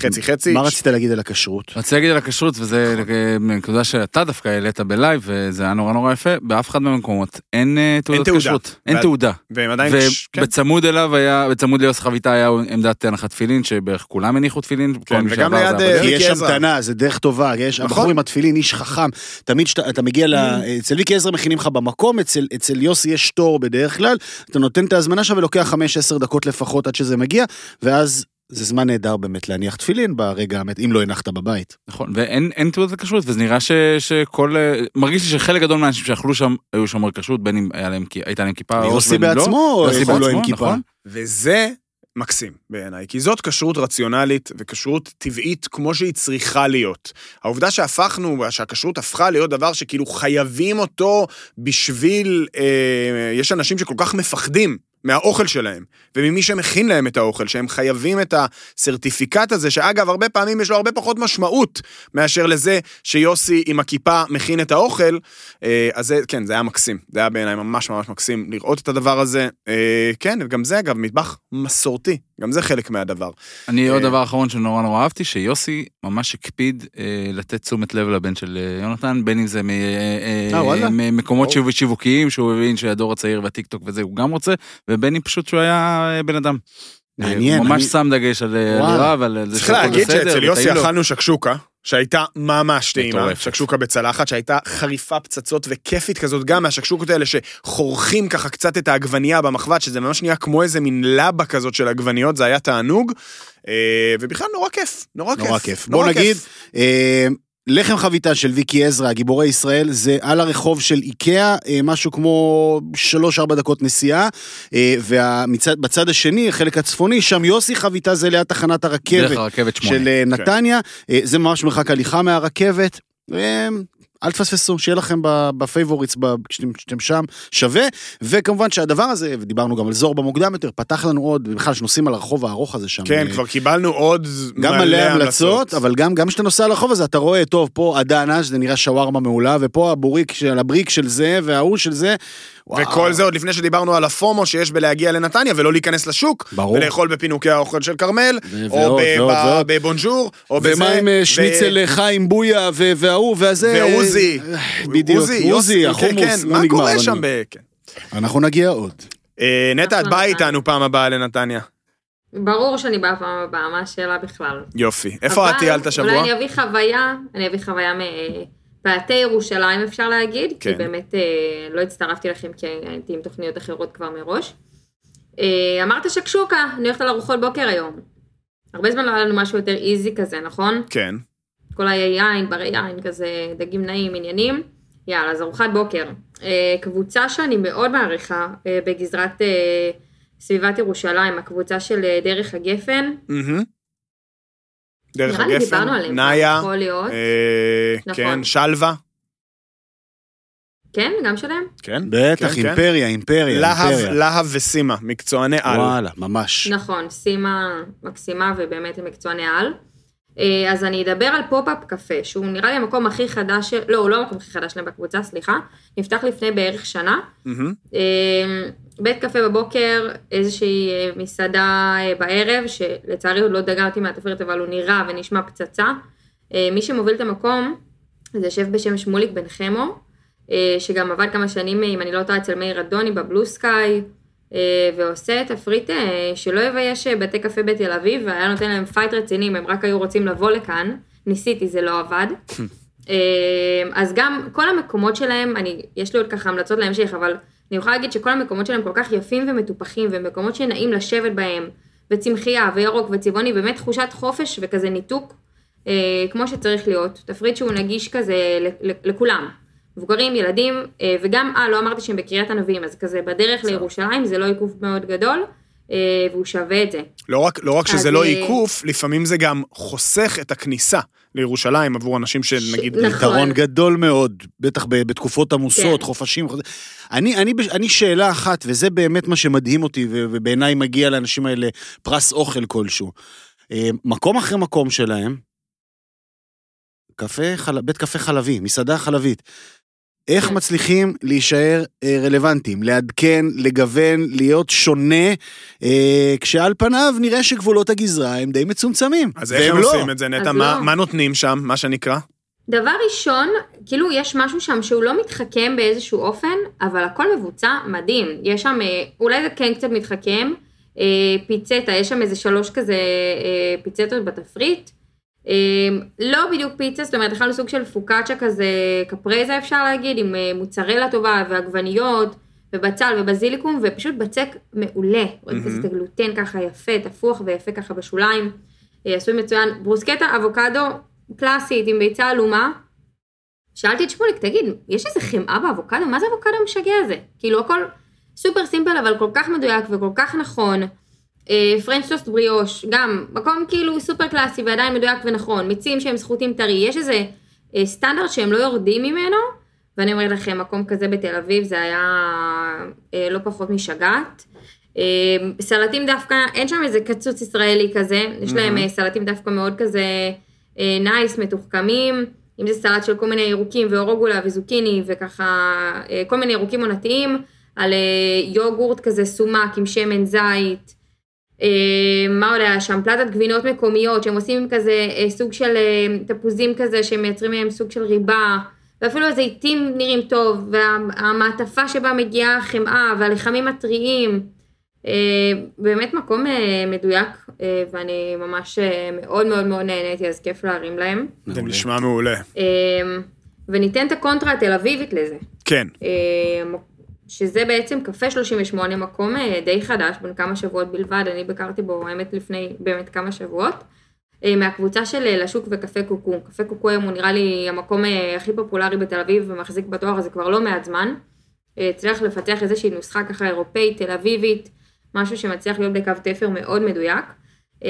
B: חצי חצי.
A: מה רצית להגיד על הכשרות?
E: רציתי להגיד על הכשרות, וזה נקודה שאתה דווקא העלית בלייב, וזה היה נורא נורא יפה, באף אחד מהמקומות אין אה, תעודת. כשרות. אין תעודה.
B: והם עדיין, כן,
E: ובצמוד אליו היה, בצמוד ליוסי חביתה היה עמדת הנחת תפילין, שבערך כולם הניחו תפילין.
B: כן, וגם ליד,
E: זה
B: אה.
A: כי יש. המתנה, זה דרך טובה, יש,
B: נכון.
A: הבחור עם התפילין, איש חכם, תמיד כשאתה מגיע ל... אצל ויקי עזרא מכינים לך במקום, אצל, אצל יוסי יש תור בדרך כלל, אתה נותן את ההזמנה שם ולוקח 5-10 דקות לפחות עד שזה מגיע, ואז זה זמן נהדר באמת להניח תפילין ברגע האמת, אם לא הנחת בבית.
E: נכון, ואין אין תעודת כשרות, וזה נראה ש, שכל... אה, מרגיש לי שחלק גדול מהאנשים שאכלו שם היו שומרי כשרות, בין אם היה להם, כי- הייתה להם כיפה, או
A: יוסי
E: ובין אם לא.
A: בעצמו,
E: יוסי
A: כולו עם
E: בעצמו,
A: כיפה.
E: נכון.
B: וזה מקסים בעיניי, כי זאת כשרות רציונלית וכשרות טבעית כמו שהיא צריכה להיות. העובדה שהפכנו, שהכשרות הפכה להיות דבר שכאילו חייבים אותו בשביל, אה, יש אנשים שכל כך מפחדים מהאוכל שלהם, וממי שמכין להם את האוכל, שהם חייבים את הסרטיפיקט הזה, שאגב, הרבה פעמים יש לו הרבה פחות משמעות מאשר לזה שיוסי עם הכיפה מכין את האוכל, אה, אז זה, כן, זה היה מקסים. זה היה בעיניי ממש ממש מקסים לראות את הדבר הזה. אה, כן, וגם זה אגב מטבח מסורתי, גם זה חלק מהדבר.
E: אני עוד
B: אה,
E: דבר אחרון שנורא נורא אהבתי, שיוסי ממש הקפיד לתת תשומת לב לבן של יונתן, בין אם זה. ממקומות שיווקיים, שהוא הבין שהדור הצעיר והטיקטוק וזה, הוא גם רוצה, אם פשוט שהוא היה אה, בן אדם. אה,
A: מעניין,
E: הוא ממש
A: אני-
E: שם דגש על אה,
A: וואלה.
E: על רב, על זה
B: צריך להגיד שאצל יוסי. אכלנו שקשוקה, שהייתה ממש טעימה. שקשוקה בצלחת, שהייתה חריפה פצצות וכיפית כזאת, גם מהשקשוקות האלה שחורכים ככה קצת את העגבנייה במחבת, שזה ממש נהיה כמו איזה מין לבה כזאת של עגבניות, זה היה תענוג, אה, ובכלל נורא כיף, נורא כיף.
A: נורא כיף.
B: נורא
A: בוא נגיד,
B: כיף.
A: אה, לחם חביתה של ויקי עזרא, גיבורי ישראל, זה על הרחוב של איקאה, אה, משהו כמו 3-4 דקות נסיעה, אה, ובצד השני, החלק הצפוני, שם יוסי חביתה זה ליד תחנת
E: דרך
A: הרכבת
E: הרכבת.
A: של אה, נתניה, אה, זה ממש מרחק הליכה מהרכבת. אל תפספסו, שיהיה לכם ב favorites כשאתם שם, שווה. וכמובן שהדבר הזה, ודיברנו גם על זור במוקדם יותר, פתח לנו עוד, בכלל שנוסעים על הרחוב הארוך הזה שם.
B: כן,
A: אה,
B: כבר קיבלנו עוד
A: גם מלא המלצות, אבל גם כשאתה נוסע על הרחוב הזה, אתה רואה, טוב, פה הדנה, שזה נראה שווארמה מעולה, ופה הבוריק של הבריק של זה, וההוא של זה. וואו.
B: וכל זה עוד לפני שדיברנו על הפומו שיש בלהגיע לנתניה ולא להיכנס לשוק,
A: ברור.
B: ולאכול בפינוקי האוכל של כרמל,
A: ו-
B: או
A: ועוד,
B: ב-
A: ועוד,
B: ב-
A: ועוד.
B: בבונז'ור, או בזה.
A: ומה עם אה,
B: ו-
A: שניצל אה, חיים בויה, ו- וההוא, והזה.
B: ועוזי.
A: אה, בדיוק,
B: עוזי,
A: החומוס,
B: כן,
A: לא
B: מה
A: נגמר.
B: קורה
A: אבל
B: שם
A: אני-
B: ב... כן.
A: אנחנו נגיע עוד.
B: אה, נטע, את באה. איתנו פעם הבאה לנתניה.
D: ברור שאני באה פעם הבאה, מה השאלה בכלל?
B: יופי. איפה את טיילת השבוע?
D: אולי אני אביא חוויה, אני אביא חוויה מפאתי ירושלים אפשר להגיד,
B: כן.
D: כי באמת אה, לא הצטרפתי לכם כי הייתי עם תוכניות אחרות כבר מראש. אה, אמרת שקשוקה, אני הולכת על ארוחות בוקר היום. הרבה זמן לא היה לנו משהו יותר איזי כזה, נכון?
B: כן.
D: כל היין, ברי יין, כזה דגים נעים, עניינים. יאללה, אז ארוחת בוקר. אה, קבוצה שאני מאוד מעריכה אה, בגזרת אה, סביבת ירושלים, הקבוצה של אה, דרך הגפן.
B: מהמם. דרך
D: נראה לי
B: הגפן,
D: דיברנו עליהם,
B: נאיה,
D: יכול להיות.
B: אה,
D: נכון.
B: כן, שלווה,
D: כן, גם שלהם?
B: כן.
A: בטח,
B: כן, כן.
A: אימפריה, אימפריה,
B: להב,
A: אימפריה.
B: להב וסימה, מקצועני על.
A: וואלה, ממש.
D: נכון, סימה מקסימה ובאמת הם מקצועני על. אה, אז אני אדבר על פופ-אפ קפה, שהוא נראה לי המקום הכי חדש, של- לא, הוא לא המקום הכי חדש שלהם בקבוצה, סליחה. נפתח לפני בערך שנה. אה, בית קפה בבוקר, איזושהי אה, מסעדה בערב, שלצערי עוד לא דגמתי מהתפריט, אבל הוא נראה ונשמע פצצה. מי שמוביל את המקום זה שף בשם שמוליק בן חמו. שגם עבד כמה שנים, אם אני לא טועה, אצל מאיר אדוני ב Blue Sky, ועושה תפריט אה, שלא יבייש אה, בתי קפה בתל אביב, והיה נותן להם fight רציני אם הם רק היו רוצים לבוא לכאן. ניסיתי, זה לא עבד. אה, אז גם כל המקומות שלהם, אני, יש לי עוד ככה המלצות להמשך, אבל אני יכולה להגיד שכל המקומות שלהם כל כך יפים ומטופחים, ומקומות שנעים לשבת בהם, וצמחייה, וירוק, וצבעוני, באמת תחושת חופש וכזה ניתוק, אה, כמו שצריך להיות. תפריט שהוא נגיש כזה לכולם. מבוגרים, ילדים, אה, וגם, אה, לא אמרתי שהם בקריית ענבים, אז כזה בדרך לירושלים, זה לא עיכוב מאוד גדול, אה, והוא שווה את זה.
B: לא רק, לא רק שזה לא
D: אה,
B: עיקוף, לפעמים זה גם חוסך את הכניסה לירושלים עבור אנשים שנגיד...
D: נכון.
A: יתרון גדול מאוד, בטח בתקופות עמוסות,
D: כן.
A: חופשים. אני, אני, אני שאלה אחת, וזה באמת מה שמדהים אותי, ובעיניי מגיע לאנשים האלה פרס אוכל כלשהו. מקום אחרי מקום שלהם, קפה, חל... בית קפה חלבי, מסעדה חלבית. איך
D: כן.
A: מצליחים להישאר אה, רלוונטיים, לעדכן, לגוון, להיות שונה, אה, כשעל פניו נראה שגבולות הגזרה הם די מצומצמים.
B: אז איך הם
A: לא.
B: עושים את זה, נטע? מה,
D: לא.
B: מה נותנים שם, מה שנקרא?
D: דבר ראשון, כאילו יש משהו שם שהוא לא מתחכם באיזשהו אופן, אבל הכל מבוצע מדהים. יש שם, אה, אולי זה כן קצת מתחכם, אה, פיצטה, יש שם איזה שלוש כזה אה, פיצטות בתפריט. אה, לא בדיוק פיצה, זאת אומרת, אכלנו סוג של פוקאצ'ה כזה, קפרזה אפשר להגיד, עם אה, מוצרלה טובה ועגבניות, ובצל ובזיליקום, ופשוט בצק מעולה. רואים כזה את הגלוטן ככה יפה, תפוח ויפה ככה בשוליים. אה, עשוי מצוין. ברוסקטה אבוקדו קלאסית עם ביצה עלומה. שאלתי את שמוליק, תגיד, יש איזה חמאה באבוקדו? מה זה אבוקדו המשגע הזה? כאילו הכל super simple, אבל כל כך מדויק וכל כך נכון. פרנץ' טוסט בריוש, גם מקום כאילו סופר קלאסי ועדיין מדויק ונכון. מיצים שהם סחוטים טרי, יש איזה אה, סטנדרט שהם לא יורדים ממנו, ואני אומרת לכם, מקום כזה בתל אביב זה היה אה, לא פחות משגעת. אה, סלטים דווקא, אין שם איזה קצוץ ישראלי כזה, יש להם סלטים דווקא מאוד כזה nice, מתוחכמים, אם זה סלט של כל מיני ירוקים וארוגולה וזוקיני וככה, כל מיני ירוקים עונתיים, על יוגורט כזה סומק עם שמן זית. אה, מה עוד היה שם? פלטת גבינות מקומיות שהם עושים כזה אה, סוג של אה, תפוזים כזה שהם מייצרים מהם סוג של ריבה. ואפילו הזיתים נראים טוב, והמעטפה שבה מגיעה החמאה והלחמים הטריים. באמת מקום מדויק, ואני ממש מאוד מאוד מאוד נהניתי, אז כיף להרים להם.
B: זה נשמע מעולה.
D: וניתן את הקונטרה התל אביבית לזה.
B: כן.
D: שזה בעצם קפה 38, מקום אה, די חדש, בן כמה שבועות בלבד, אני ביקרתי בו האמת לפני באמת כמה שבועות, אה, מהקבוצה של אה, לשוק וקפה קוקו. קפה קוקו היום הוא נראה לי המקום הכי פופולרי בתל אביב ומחזיק בתואר הזה כבר לא מעט זמן. הצליח לפתח איזושהי נוסחה ככה אירופאית, תל אביבית, משהו שמצליח להיות בקו תפר מאוד מדויק.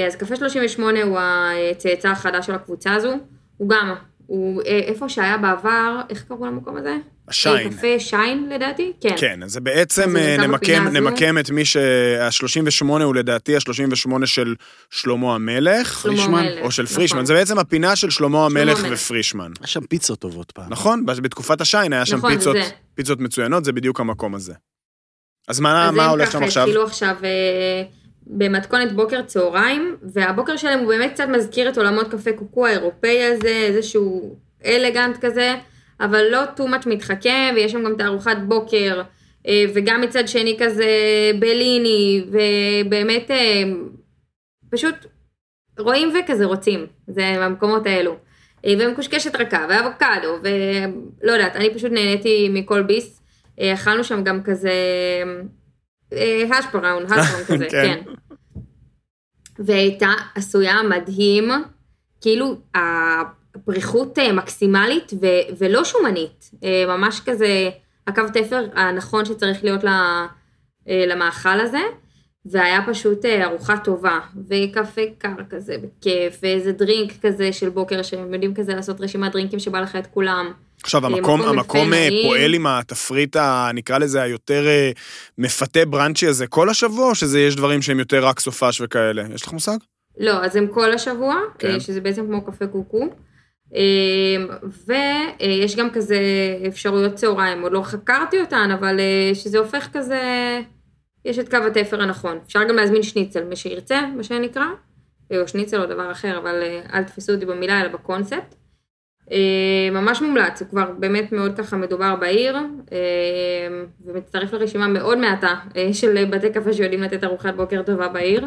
D: אז קפה 38 הוא הצאצא החדש של הקבוצה הזו, הוא גם, הוא אה, איפה שהיה בעבר, איך קראו למקום הזה?
B: השיין.
D: אה, קפה שיין לדעתי? כן.
B: כן, אז זה בעצם
D: אז זה
B: אה, נמקם. נמקם את מי שה-38 הוא לדעתי ה-38 של שלמה המלך,
D: שלמה
A: פרישמן,
D: המלך,
B: או של
D: נכון.
B: פרישמן, זה בעצם הפינה של שלמה המלך
D: המלך.
B: ופרישמן.
A: היה שם פיצות טובות פעם.
B: נכון? בתקופת השיין היה שם
D: נכון,
B: פיצות,
D: זה.
B: פיצות מצוינות, זה בדיוק המקום הזה. אז מה,
D: אז
B: מה
D: הם
B: הולך
D: ככה
B: שם עכשיו?
D: התחילו עכשיו אה, במתכונת בוקר צהריים, והבוקר שלהם הוא באמת קצת מזכיר את עולמות קפה קוקו האירופאי הזה, איזשהו אלגנט כזה, אבל לא too much מתחכם, ויש שם גם תערוכת בוקר, אה, וגם מצד שני כזה בליני, ובאמת אה, פשוט רואים וכזה רוצים, זה במקומות האלו. אה, ומקושקשת רכה, ואבוקדו, ולא יודעת, אני פשוט נהניתי מכל ביס. אכלנו שם גם כזה האש בראון, האש בראון כזה,
B: כן.
D: כן. והייתה עשויה מדהים, כאילו הפריחות אה, מקסימלית ו- ולא שומנית, אה, ממש כזה הקו תפר הנכון שצריך להיות אה, למאכל הזה, והיה פשוט אה, ארוחה טובה, וקפה קר כזה בכיף, ואיזה דרינק כזה של בוקר, שהם יודעים כזה לעשות רשימת דרינקים שבא לך את כולם.
B: עכשיו,
D: אה,
B: המקום,
D: מקום
B: המקום אה. פועל עם התפריט, ה- נקרא לזה, היותר אה, מפתה בראנצ'י הזה כל השבוע, או שזה יש דברים שהם יותר רק סופש וכאלה? יש לך מושג?
D: לא, אז הם כל השבוע,
B: כן.
D: כן. שזה בעצם כמו קפה קוקו. ויש גם כזה אפשרויות צהריים, עוד לא חקרתי אותן, אבל אה, שזה הופך כזה, יש את קו התפר הנכון. אפשר גם להזמין שניצל, מי שירצה, מה שנקרא, או שניצל או דבר אחר, אבל אה, אל תתפסו אותי במילה, אלא בקונספט. אה, ממש מומלץ, הוא כבר באמת מאוד ככה מדובר בעיר, אה, ומצטרף לרשימה מאוד מעטה אה, של בתי קפה שיודעים לתת ארוחת בוקר טובה בעיר.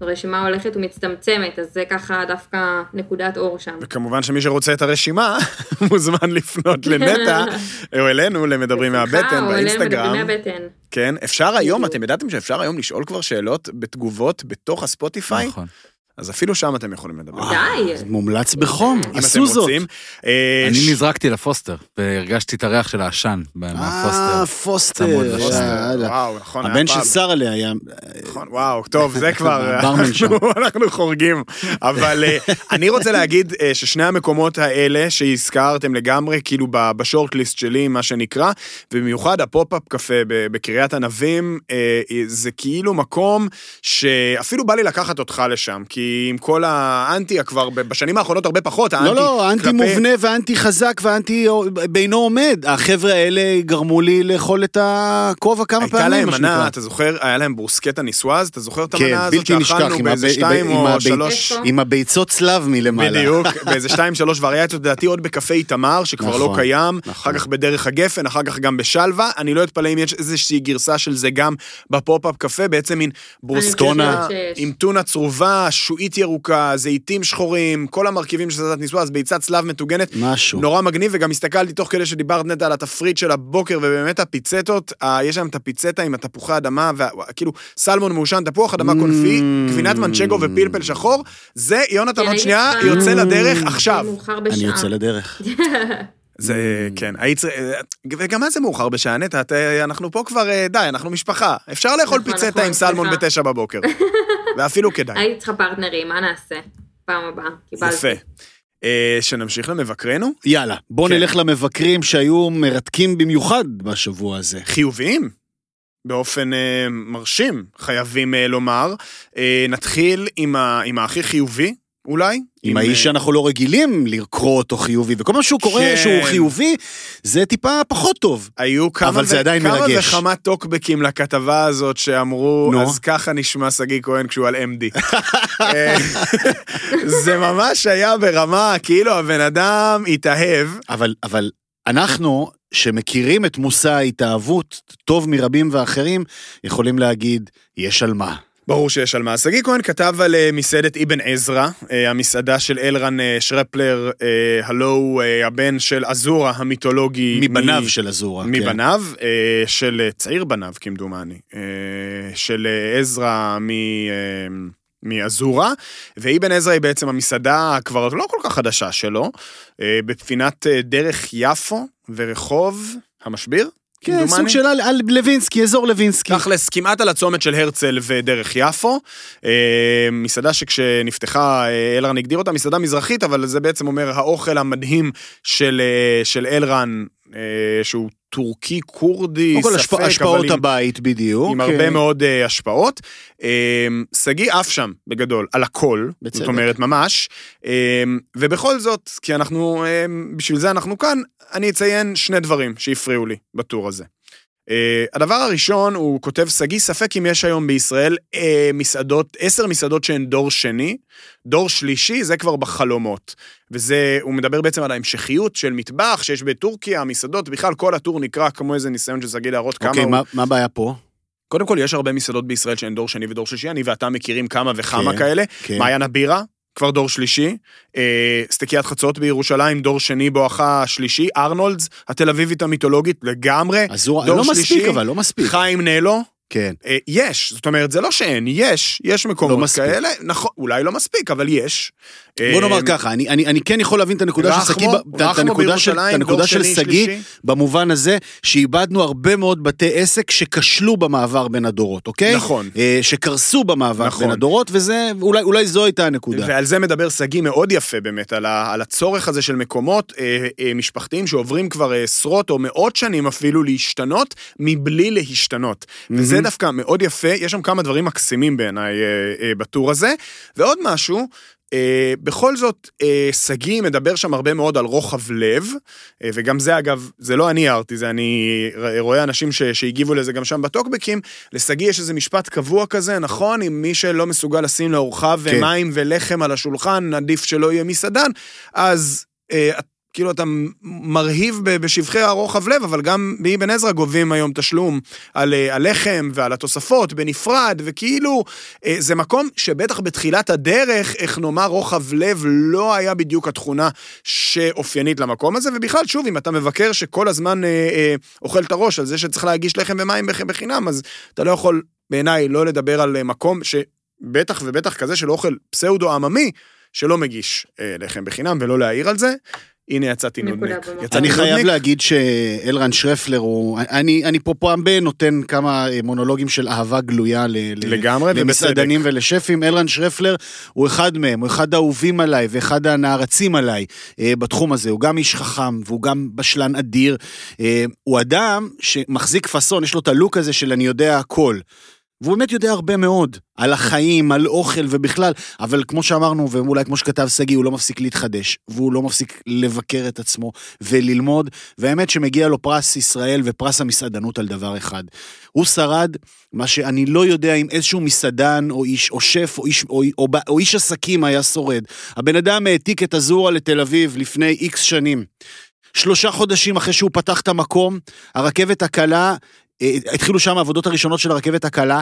D: הרשימה הולכת ומצטמצמת, אז זה ככה דווקא נקודת אור שם.
B: וכמובן שמי שרוצה את הרשימה, מוזמן לפנות לנטע, או אלינו, למדברים מהבטן, באינסטגרם.
D: מדברים מהבטן.
B: כן, אפשר היום. אתם ידעתם שאפשר היום לשאול כבר שאלות בתגובות בתוך הספוטיפיי?
E: נכון.
B: אז אפילו שם אתם יכולים לדבר.
D: די.
A: זה מומלץ בחום,
B: אם אתם
A: עשו זאת.
B: רוצים. אה,
E: אני
B: ש-
E: נזרקתי לפוסטר, והרגשתי את הריח של העשן
A: אה,
E: מהפוסטר.
A: פוסטר. אה. יאללה.
B: וואו, נכון,
A: הבן של
B: פעם.
A: שרה'לה היה...
B: נכון, וואו, טוב, זה כבר,
A: שם.
B: אנחנו- חורגים. אבל אה, אני רוצה להגיד אה, ששני המקומות האלה שהזכרתם לגמרי, כאילו ב shortlist שלי, מה שנקרא, ובמיוחד הפופ-אפ קפה בקריית ענבים, אה, זה כאילו מקום שאפילו בא לי לקחת אותך לשם, כי עם כל האנטי כבר בשנים האחרונות הרבה פחות, האנטי
A: לא, לא, אנטי
B: כלפי-
A: מובנה ואנטי חזק ואנטי בינו עומד. החבר'ה האלה גרמו לי לאכול את הכובע כמה
B: הייתה
A: פעמים,
B: להם
A: מה
B: מנה,
A: שנקרא.
B: אתה זוכר, היה להם ברוסקטה ניסואז, אתה זוכר את
A: כן,
B: המנה הזאת
A: בלתי נשכח, עם
B: באיזה שתיים
A: עם
B: או
A: הבי-
B: שלוש...
A: עם הביצות שליו מלמעלה.
B: בדיוק, באיזה שתיים, שלוש וריאציות, לדעתי עוד בקפה איתמר, שכבר לא
A: נכון,
B: קיים,
A: נכון.
B: אחר כך בדרך הגפן, אחר כך גם בשלווה, אני לא אתפלא אם יש איזושהי גרסה של זה גם בפופ-אפ קפה, בעצם מין
D: שיש.
B: עם טונה צרובה, שעועית ירוקה, זיתים שחורים, כל המרכיבים של סלטת ניסואז, ביצת שליו מטוגנת,
A: משהו.
B: נורא מגניב, וגם הסתכלתי תוך כדי שדיברת נטע על התפריט של הבוקר, ובאמת הפיצטות, יש שם את הפיצטה עם התפוחי אדמה, וכאילו סלמון מעושן, תפוח אדמה קונפי,
A: Mm.
B: גבינת מנצ'גו ופלפל שחור, זה יונתן עוד שנייה יוצא לדרך. עכשיו.
A: אני. יוצא לדרך.
B: זה, כן, היית צריך, וגם אז זה מאוחר בשעה, נטע, את- אנחנו פה כבר, אה, די, אנחנו משפחה. אפשר לאכול
D: נכון,
B: פיצטה
D: נכון,
B: עם סלמון. בתשע בבוקר. ואפילו כדאי.
D: הייתי צריכה פרטנרים, מה נעשה? פעם הבאה, קיבלתי.
B: יפה. אה, שנמשיך למבקרנו?
A: יאללה, בוא
B: כן.
A: נלך למבקרים שהיו מרתקים במיוחד בשבוע הזה.
B: חיוביים, באופן אה, מרשים, חייבים אה, לומר. אה, נתחיל עם, ה, עם הכי חיובי, אולי.
A: עם האיש
B: אה,
A: שאנחנו לא רגילים לקרוא אותו חיובי, וכל מה שהוא קורא
B: כן.
A: שהוא חיובי, זה טיפה פחות טוב.
B: היו כמה,
A: אבל זה
B: ו-
A: עדיין
B: כמה
A: מרגש.
B: וכמה טוקבקים לכתבה הזאת שאמרו,
A: נו.
B: אז ככה נשמע שגיא כהן כשהוא על MD. אה, זה ממש היה ברמה, כאילו הבן אדם התאהב.
A: אבל, אבל אנחנו, שמכירים את מושא ההתאהבות טוב מרבים ואחרים, יכולים להגיד, יש על מה.
B: ברור שיש על מה. שגיא כהן כתב על אה, מסעדת אבן עזרא, אה, המסעדה של אלרן אה, שרפלר, הלו הוא הבן של אזורה המיתולוגי.
A: מבניו
B: מ-
A: של אזורה. כן.
B: מבניו, של צעיר בניו כמדומני, של עזרא מ... מאזורה, ואבן עזרא היא בעצם המסעדה הכבר לא כל כך חדשה שלו, בפינת דרך יפו ורחוב המשביר,
A: כן,
B: כמדומני.
A: סוג של על, על לוינסקי, אזור לוינסקי.
B: תכלס, כמעט על הצומת של הרצל ודרך יפו. אה, מסעדה שכשנפתחה, אה, אלרן הגדיר אותה מסעדה מזרחית, אבל זה בעצם אומר האוכל המדהים של, אה, של אלרן, אה, שהוא טורקי, כורדי, ספק, אבל
A: השפעות
B: עם-
A: הבית בדיוק.
B: עם הרבה מאוד אה, השפעות. אה, שגיא עף שם, בגדול, על הכל,
A: בצדק.
B: זאת אומרת, ממש. אה, ובכל זאת, כי אנחנו, אה, בשביל זה אנחנו כאן, אני אציין שני דברים שהפריעו לי בטור הזה. Uh, הדבר הראשון, הוא כותב, שגיא, ספק אם יש היום בישראל uh, מסעדות, עשר מסעדות שהן דור שני, דור שלישי זה כבר בחלומות. וזה, הוא מדבר בעצם על ההמשכיות של מטבח שיש בטורקיה, מסעדות, בכלל כל הטור נקרא כמו איזה ניסיון של שגיא להראות כמה
A: אוקיי,
B: הוא...
A: מה, מה הבעיה פה?
B: קודם כל, יש הרבה מסעדות בישראל שהן דור שני ודור שלישי, אני ואתה מכירים כמה וכמה
A: כן,
B: כאלה.
A: כן.
B: מעיין הבירה, כבר דור שלישי. אה, סטקיית חצות בירושלים, דור שני בואכה שלישי. ארנולדס, התל אביבית המיתולוגית, לגמרי.
A: אזורה,
B: דור
A: לא
B: שלישי,
A: מספיק, אבל לא מספיק.
B: חיים נלו,
A: כן.
B: אה, יש, זאת אומרת, זה לא שאין, יש, יש מקומות
A: לא מספיק.
B: כאלה, נכון, אולי לא מספיק, אבל יש.
A: בוא
B: אה,
A: נאמר ככה, אני, אני, אני כן יכול להבין את הנקודה של שגיא, את- הנקודה של- את הנקודה של שגיא. במובן הזה שאיבדנו הרבה מאוד בתי עסק שכשלו במעבר בין הדורות, אוקיי?
B: נכון.
A: אה, שקרסו במעבר
B: נכון.
A: בין הדורות, וזה, אולי, אולי זו הייתה הנקודה.
B: ועל זה מדבר שגיא מאוד יפה באמת, על, ה, על הצורך הזה של מקומות אה, אה, משפחתיים שעוברים כבר אה, עשרות או מאות שנים אפילו להשתנות, מבלי להשתנות. וזה דווקא מאוד יפה, יש שם כמה דברים מקסימים בעיניי אה, אה, בטור הזה. ועוד משהו, אה, בכל זאת, אה, שגיא מדבר שם הרבה מאוד על רוחב לב, אה, וגם זה אגב, זה לא אני הערתי, זה אני רואה אנשים ש, שהגיבו לזה גם שם בטוקבקים, לשגיא יש איזה משפט קבוע כזה, נכון? אם מי שלא מסוגל לשים לאורחיו
A: כן.
B: מים ולחם על השולחן, עדיף שלא יהיה מסעדן, אז... אה, כאילו אתה מרהיב בשבחי הרוחב לב, אבל גם באבן עזרא גובים היום תשלום על אה, הלחם ועל התוספות בנפרד, וכאילו אה, זה מקום שבטח בתחילת הדרך, איך נאמר, רוחב לב לא היה בדיוק התכונה שאופיינית למקום הזה, ובכלל, שוב, אם אתה מבקר שכל הזמן אה, אה, אוכל את הראש על זה שצריך להגיש לחם ומים בח- בחינם, אז אתה לא יכול, בעיניי, לא לדבר על אה, מקום שבטח ובטח כזה של אוכל פסאודו עממי, שלא מגיש אה, לחם בחינם, ולא להעיר על זה. הנה יצאתי נודניק.
A: אני חייב. להגיד שאלרן שרפלר הוא, אני, אני פה פעם ב נותן כמה אה, מונולוגים של אהבה גלויה ל, ל-
B: לגמרי,
A: למסעדנים
B: ובצדק.
A: ולשפים. אלרן שרפלר הוא אחד מהם, הוא אחד האהובים עליי ואחד הנערצים עליי אה, בתחום הזה. הוא גם איש חכם והוא גם בשלן אדיר. אה, הוא אדם שמחזיק פאסון, יש לו את הלוק הזה של אני יודע הכל. והוא באמת יודע הרבה מאוד על החיים, על אוכל ובכלל, אבל כמו שאמרנו, ואולי כמו שכתב שגיא, הוא לא מפסיק להתחדש, והוא לא מפסיק לבקר את עצמו וללמוד, והאמת שמגיע לו פרס ישראל ופרס המסעדנות על דבר אחד. הוא שרד מה שאני לא יודע אם איזשהו מסעדן או איש, או שף, או איש, או, או, או איש עסקים היה שורד. הבן אדם העתיק את הזורה לתל אביב לפני איקס שנים. שלושה חודשים אחרי שהוא פתח את המקום, הרכבת הקלה, התחילו שם העבודות הראשונות של הרכבת הקלה,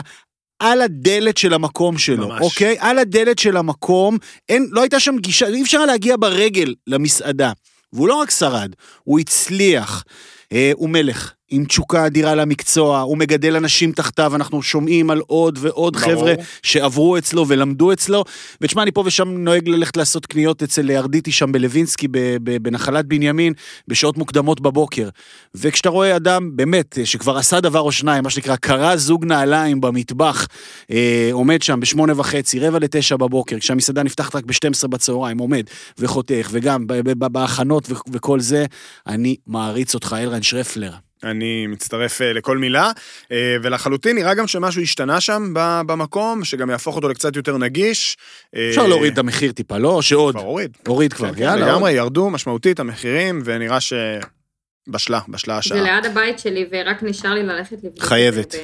A: על הדלת של המקום שלו,
B: ממש.
A: אוקיי? על הדלת של המקום, אין, לא הייתה שם גישה, אי אפשר להגיע ברגל למסעדה. והוא לא רק שרד, הוא הצליח. אה, הוא מלך, עם תשוקה אדירה למקצוע, הוא מגדל אנשים תחתיו, אנחנו שומעים על עוד ועוד
B: ברור.
A: חבר'ה שעברו אצלו ולמדו אצלו. ותשמע, אני פה ושם נוהג ללכת לעשות קניות אצל ארדיטי שם בלווינסקי, בנחלת בנימין, בשעות מוקדמות בבוקר. וכשאתה רואה אדם, באמת, שכבר עשה דבר או שניים, מה שנקרא, קרע זוג נעליים במטבח, אה, עומד שם בשמונה וחצי, רבע לתשע בבוקר, כשהמסעדה נפתחת רק ב-12 בצהריים, עומד וחותך, וגם ב- ב- ב- בהכנות וכל זה, אני מעריץ אותך, אלרן שרפלר.
B: אני מצטרף אה, לכל מילה, אה, ולחלוטין נראה גם שמשהו השתנה שם במקום, שגם יהפוך אותו לקצת יותר נגיש. אה,
A: אפשר להוריד את המחיר טיפה, לא? שעוד?
B: כבר הוריד.
A: הוריד כבר,
B: כן, כן,
A: יאללה.
B: לגמרי, ירדו משמעותית המחירים, ונראה שבשלה, בשלה
D: זה
B: השעה.
D: ליד הבית שלי, ורק נשאר לי ללכת לבדוק. זה
A: חייבת.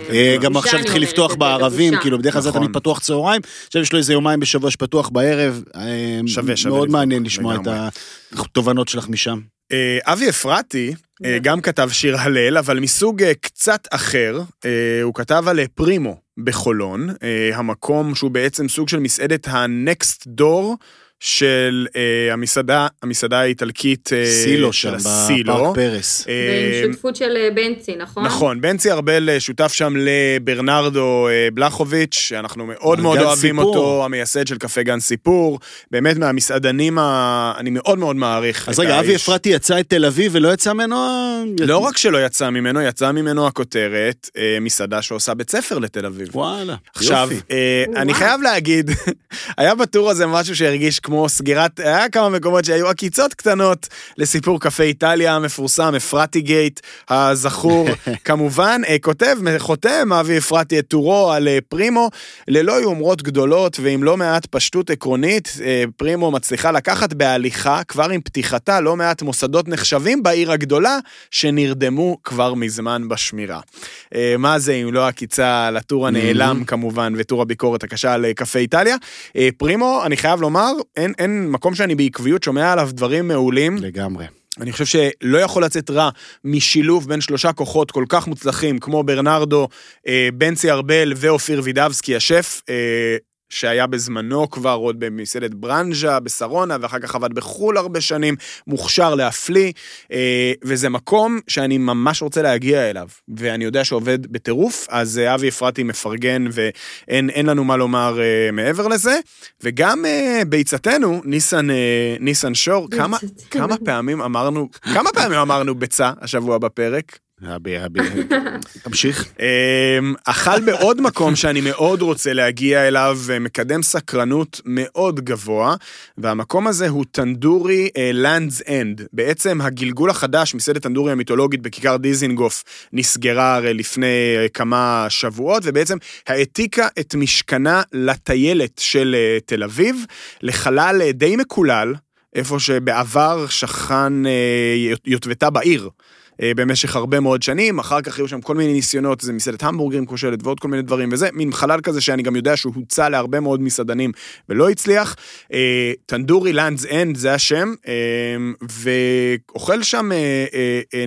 A: גם עכשיו התחיל לפתוח
D: זה,
A: בערבים. כאילו בדרך כלל זה
B: נכון.
A: תמיד פתוח צהריים, עכשיו יש לו איזה יומיים בשבוע שפתוח בערב.
B: שווה, שווה
A: מאוד מעניין לשמוע את. התובנות שלך משם.
B: אה, אבי אפרתי אה,
D: כן.
B: גם כתב שיר הלל, אבל מסוג אה, קצת אחר. הוא כתב על פרימו בחולון, המקום שהוא בעצם סוג של מסעדת ה-next door. של אה, המסעדה, המסעדה האיטלקית אה,
A: סילו
B: של
A: שם,
B: הסילו.
A: בפארק פרס.
B: אה,
D: ועם שותפות של אה, בנצי, נכון?
B: נכון, בנצי ארבל אה, שותף שם לברנרדו אה, בלחוביץ', שאנחנו מאוד מאוד אוהבים
A: סיפור.
B: אותו, המייסד של קפה גן סיפור, באמת מהמסעדנים, ה... אני מאוד מאוד מעריך
A: אז רגע, אבי. אפרתי יצא את תל אביב ולא יצא ממנו...
B: לא רק שלא יצא ממנו, יצא ממנו הכותרת, אה, מסעדה שעושה בית ספר לתל אביב.
A: וואלה,
B: עכשיו,
A: יופי.
B: אה,
D: וואו.
B: אני חייב להגיד, היה בטור הזה משהו שהרגיש כמו סגירת, היה כמה מקומות שהיו עקיצות קטנות לסיפור קפה איטליה המפורסם, אפרתי גייט הזכור, כמובן, אה, כותב, חותם אבי אפרתי את טורו על אה, פרימו, ללא יומרות גדולות ועם לא מעט פשטות עקרונית, אה, פרימו מצליחה לקחת בהליכה, כבר עם פתיחתה, לא מעט מוסדות נחשבים בעיר הגדולה, שנרדמו כבר מזמן בשמירה. מה זה אם לא עקיצה לטור הנעלם כמובן, וטור הביקורת הקשה על קפה איטליה. פרימו, אני חייב לומר, אין, אין מקום שאני בעקביות שומע עליו דברים מעולים.
A: לגמרי.
B: אני חושב שלא יכול לצאת רע משילוב בין שלושה כוחות כל כך מוצלחים כמו ברנרדו, אה, בנצי ארבל ואופיר וידבסקי השף. שהיה בזמנו כבר עוד במסעדת ברנז'ה בשרונה, ואחר כך עבד בחו"ל הרבה שנים, מוכשר להפליא, אה, וזה מקום שאני ממש רוצה להגיע אליו, ואני יודע שעובד בטירוף, אז אה, אבי אפרתי מפרגן, ואין אין לנו מה לומר אה, מעבר לזה. וגם ביצתנו, ניסן, ניסן שור, כמה. כמה פעמים אמרנו, כמה פעמים אמרנו ביצה השבוע בפרק?
A: אבי, אבי. תמשיך.
B: אמ, אכל בעוד מקום שאני מאוד רוצה להגיע אליו ומקדם סקרנות מאוד גבוה, והמקום הזה הוא טנדורי Land's End. בעצם הגלגול החדש, מסעדת טנדורי המיתולוגית בכיכר דיזינגוף, נסגרה הרי לפני אה, כמה שבועות, ובעצם העתיקה את משכנה לטיילת של אה, תל אביב, לחלל אה, די מקולל, איפה שבעבר שכן אה, יטבתה בעיר. אה, במשך הרבה מאוד שנים, אחר כך היו שם כל מיני ניסיונות, זה מסעדת המבורגרים כושלת ועוד כל מיני דברים וזה, מין חלל כזה שאני גם יודע שהוא הוצע להרבה מאוד מסעדנים ולא הצליח. אה, טנדורי Land's End זה השם, אה, ואוכל שם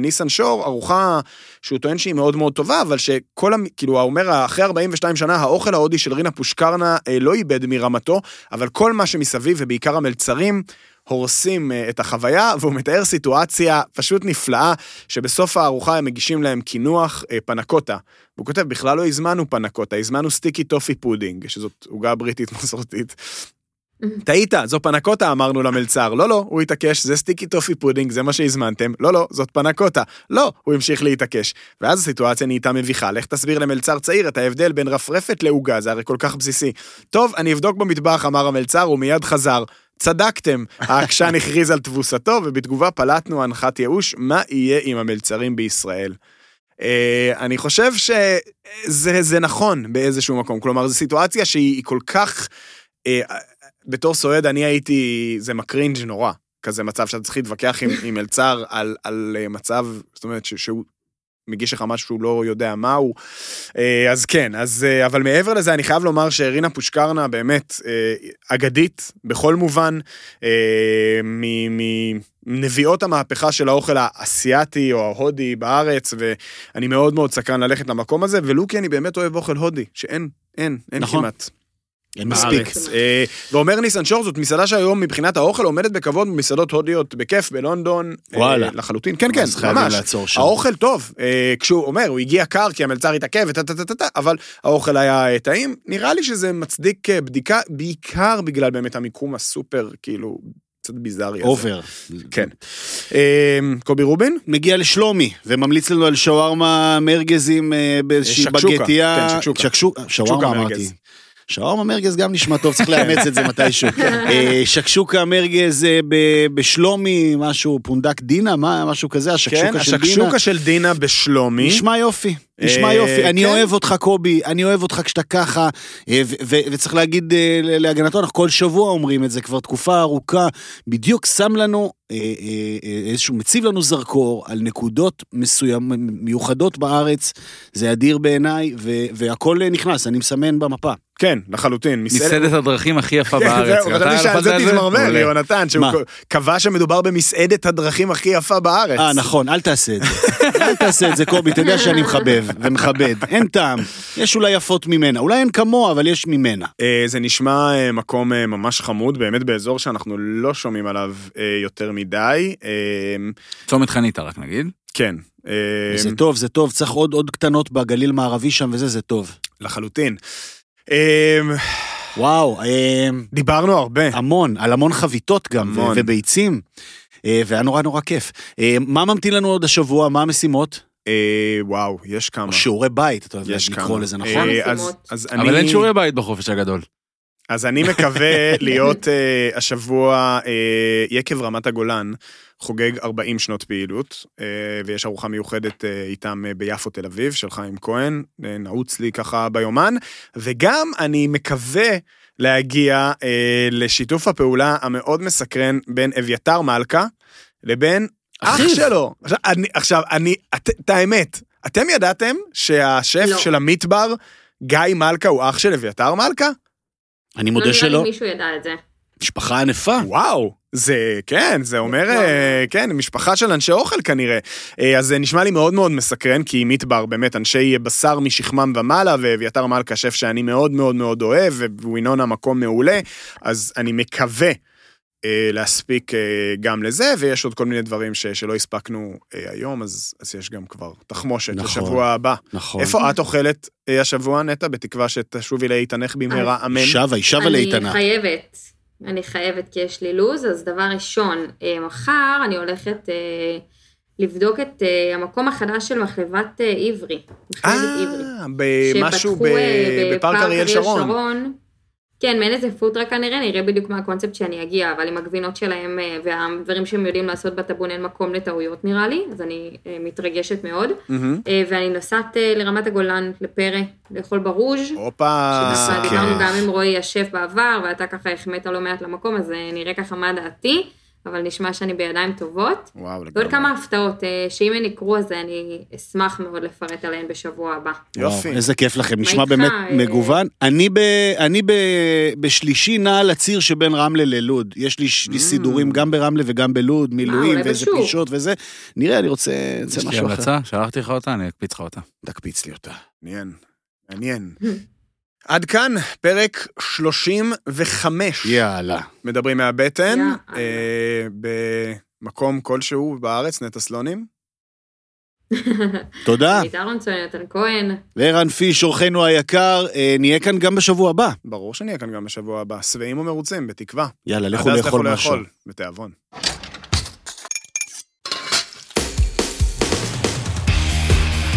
B: ניסן שור ארוחה שהוא טוען שהיא מאוד מאוד טובה, אבל שכל, כאילו, הוא אומר, אחרי 42 שנה, האוכל ההודי של רינה פושקרנא לא איבד מרמתו, אבל כל מה שמסביב, ובעיקר המלצרים, הורסים אה, את החוויה, והוא מתאר סיטואציה פשוט נפלאה, שבסוף הארוחה הם מגישים להם קינוח אה, פנקוטה. והוא כותב, בכלל לא הזמנו פנקוטה, הזמנו sticky toffee pudding, שזאת עוגה בריטית מסורתית. טעית, זו פנקוטה, אמרנו למלצר. לא, לא, הוא התעקש, זה sticky toffee pudding, זה מה שהזמנתם. לא, לא, זאת פנקוטה. לא, הוא המשיך להתעקש. ואז הסיטואציה נהייתה מביכה. לך תסביר למלצר צעיר את ההבדל בין רפרפת לעוגה, זה הרי כל כך בסיסי. טוב, אני אבדוק במטבח, אמר המלצר, ומיד חזר. צדקתם, העקשן הכריז על תבוסתו, ובתגובה פלטנו אנחת ייאוש, מה יהיה עם המלצרים בישראל. אה, אני חושב שזה זה נכון באיזשהו מקום, כלומר, זו סיטואציה שהיא כל כך... אה, בתור סועד אני הייתי, זה מקרינג' נורא. כזה מצב שאתה צריך להתווכח עם, עם מלצר על, על אה, מצב, זאת אומרת, ש, שהוא מגיש לך משהו שהוא לא יודע מהו. אה, אז כן, אז, אה, אבל מעבר לזה, אני חייב לומר שרינה פושקרנה באמת אגדית בכל מובן, אה, מ- מנביאות המהפכה של האוכל האסייתי או ההודי בארץ, ואני מאוד מאוד סקרן ללכת למקום הזה, ולו כי אני באמת אוהב אוכל הודי, שאין, אין, אין
A: נכון.
B: כמעט.
A: אין מספיק.
B: אה, ואומר ניסן שור, זאת מסעדה שהיום מבחינת האוכל עומדת בכבוד במסעדות הודיות בכיף בלונדון. אה,
A: וואלה.
B: לחלוטין, כן, כן, ממש.
A: לעצור שם.
B: האוכל טוב, אה, כשהוא אומר, הוא הגיע קר כי המלצר התעכב, וטה טה טה טה טה, אבל האוכל היה טעים. נראה לי שזה מצדיק בדיקה, בעיקר בגלל באמת המיקום הסופר, כאילו, קצת ביזארי.
A: over.
B: כן. קובי רובין?
A: מגיע לשלומי, וממליץ לנו על שווארמה מרגזים באיזושהי בגטייה.
B: כן, שקשוקה.
A: שקשוקה. שווארמה
B: שקשוקה
A: אמרתי. שווארמה מרגז גם נשמע טוב, צריך לאמץ את זה מתישהו. אה, שקשוקה מרגז אה, בשלומי, משהו, פונדק דינה, מה, משהו כזה,
B: כן,
A: השקשוקה של דינה.
B: השקשוקה של דינה בשלומי.
A: נשמע יופי, נשמע
B: אה,
A: יופי. אני
B: כן.
A: אוהב אותך, קובי, אני אוהב אותך כשאתה ככה, וצריך להגיד להגנתו, אנחנו כל שבוע אומרים את זה כבר תקופה ארוכה, בדיוק שם לנו, איזשהו, מציב לנו זרקור על נקודות מיוחדות בארץ, זה אדיר בעיניי, והכל נכנס, אני מסמן במפה.
B: כן, לחלוטין.
E: מסעדת הדרכים הכי יפה
B: כן,
E: בארץ.
B: חשבתי שעל זה תתמרמר,
E: מעולה.
B: יונתן, שהוא? קבע שמדובר במסעדת הדרכים הכי יפה בארץ.
A: אה, נכון, אל תעשה את זה. אל תעשה את זה, קובי, אתה יודע שאני מחבב ומכבד. אין טעם. יש אולי יפות ממנה. אולי אין כמוה, אבל יש ממנה.
B: אה, זה נשמע אה, מקום אה, ממש חמוד, באמת באזור שאנחנו לא שומעים עליו יותר מדי.
E: צומת חניתה רק נגיד.
B: כן.
A: זה טוב, זה טוב. צריך עוד קטנות בגליל מערבי שם וזה, זה טוב.
B: לחלוטין. אה,
A: וואו, אה,
B: דיברנו הרבה.
A: המון, על המון חביתות גם,
B: המון.
A: וביצים. אה, והיה נורא נורא כיף. אה, מה ממתין לנו עוד השבוע? מה המשימות?
B: אה, וואו, יש כמה.
A: שיעורי בית, אתה
B: יש
A: לקרוא
B: כמה.
A: לזה, נכון?
B: אז-. אז
E: אבל
B: אני-
E: אין שיעורי בית בחופש הגדול.
B: אז אני מקווה להיות uh, השבוע, uh, יקב רמת הגולן חוגג 40 שנות פעילות, uh, ויש ארוחה מיוחדת uh, איתם uh, ביפו תל אביב, של חיים כהן, uh, נעוץ לי ככה ביומן, וגם אני מקווה להגיע uh, לשיתוף הפעולה המאוד מסקרן בין אביתר מלכה לבין אח
A: אחיו.
B: שלו. עכשיו, אני, עכשיו, אני, את, את האמת, אתם ידעתם שהשף
D: לא.
B: של המטבר, גיא מלכה, הוא אח של אביתר מלכה?
A: אני
D: לא
A: מודה
D: נראה
A: שלא.
D: לי מישהו ידע את זה.
A: משפחה ענפה.
B: וואו, זה, כן, זה אומר. אה, כן, משפחה של אנשי אוכל כנראה. אה, אז זה נשמע לי מאוד מאוד מסקרן, כי מדבר באמת אנשי בשר משכמם ומעלה, ואביתר מלכה שף שאני מאוד מאוד מאוד אוהב, ווינונה מקום מעולה, אז אני מקווה. אה, להספיק אה, גם לזה, ויש עוד כל מיני דברים ש, שלא הספקנו אה, היום, אז, אז יש גם כבר תחמושת
A: נכון.
B: לשבוע הבא.
A: נכון.
B: איפה את אוכלת אה, השבוע, נטע? בתקווה שתשובי להתענך במהרה, אמן.
A: שבה, היא שבה
D: אני
A: לאיתנה.
D: חייבת, אני חייבת כי יש לי לו"ז, אז דבר ראשון, אה, מחר אני הולכת אה, לבדוק את המקום החדש של מחלבת עברי. מחלבת עברי.
B: אה, במשהו בפארק אריאל שרון.
D: כן, מעין איזה פוטרה כנראה, נראה בדיוק מה הקונספט שאני אגיע, אבל עם הגבינות שלהם אה, והדברים שהם יודעים לעשות בטאבון אין מקום לטעויות נראה לי, אז אני אה, מתרגשת מאוד. אה, ואני נוסעת לרמת הגולן, לפרא, לאכול ברוז'.
B: הופה.
D: שככה
A: איזה
D: דיברנו
A: כיף.
D: גם עם רועי השף בעבר, ואתה ככה החמאת לא מעט למקום, אז אה, נראה ככה מה דעתי. אבל נשמע שאני בידיים טובות.
B: וואו,
D: ועוד
B: לגמרי.
D: כמה הפתעות, אה, שאם הן יקרו אז אני אשמח מאוד לפרט עליהן בשבוע הבא.
B: יופי.
A: וואו, איזה כיף לכם, נשמע באמת
D: אה?
A: מגוון. אני, ב, אני ב, בשלישי נע על הציר שבין רמלה ללוד. יש לי, לי
B: Mm.
A: סידורים גם ברמלה וגם בלוד, מילואים ואיזה. פגישות וזה. נראה, אני רוצה, רוצה
E: יש לי
A: משהו אחר.
E: המלצה, שלחתי לך אותה, אני אקפיץ לך אותה.
A: תקפיץ לי אותה.
B: מעניין, מעניין. עד כאן, פרק 35.
A: יאללה.
B: מדברים מהבטן,
D: יאללה.
B: אה, במקום כלשהו בארץ, נטע סלונים.
A: תודה.
D: עמית אהרונסון, יונתן כהן.
A: וערן פיש, אורחנו היקר, אה, נהיה כאן גם בשבוע הבא.
B: ברור שנהיה כאן גם בשבוע הבא, שבעים ומרוצים, בתקווה.
A: יאללה, לכו
B: עד אז
A: לאכול משהו.
B: לאכול, בתיאבון.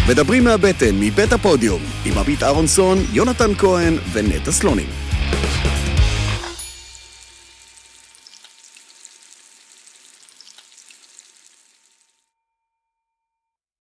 C: מדברים מהבטן, מבית הפודיום, עם עמית אהרונסון, יונתן כהן ונטע סלונים.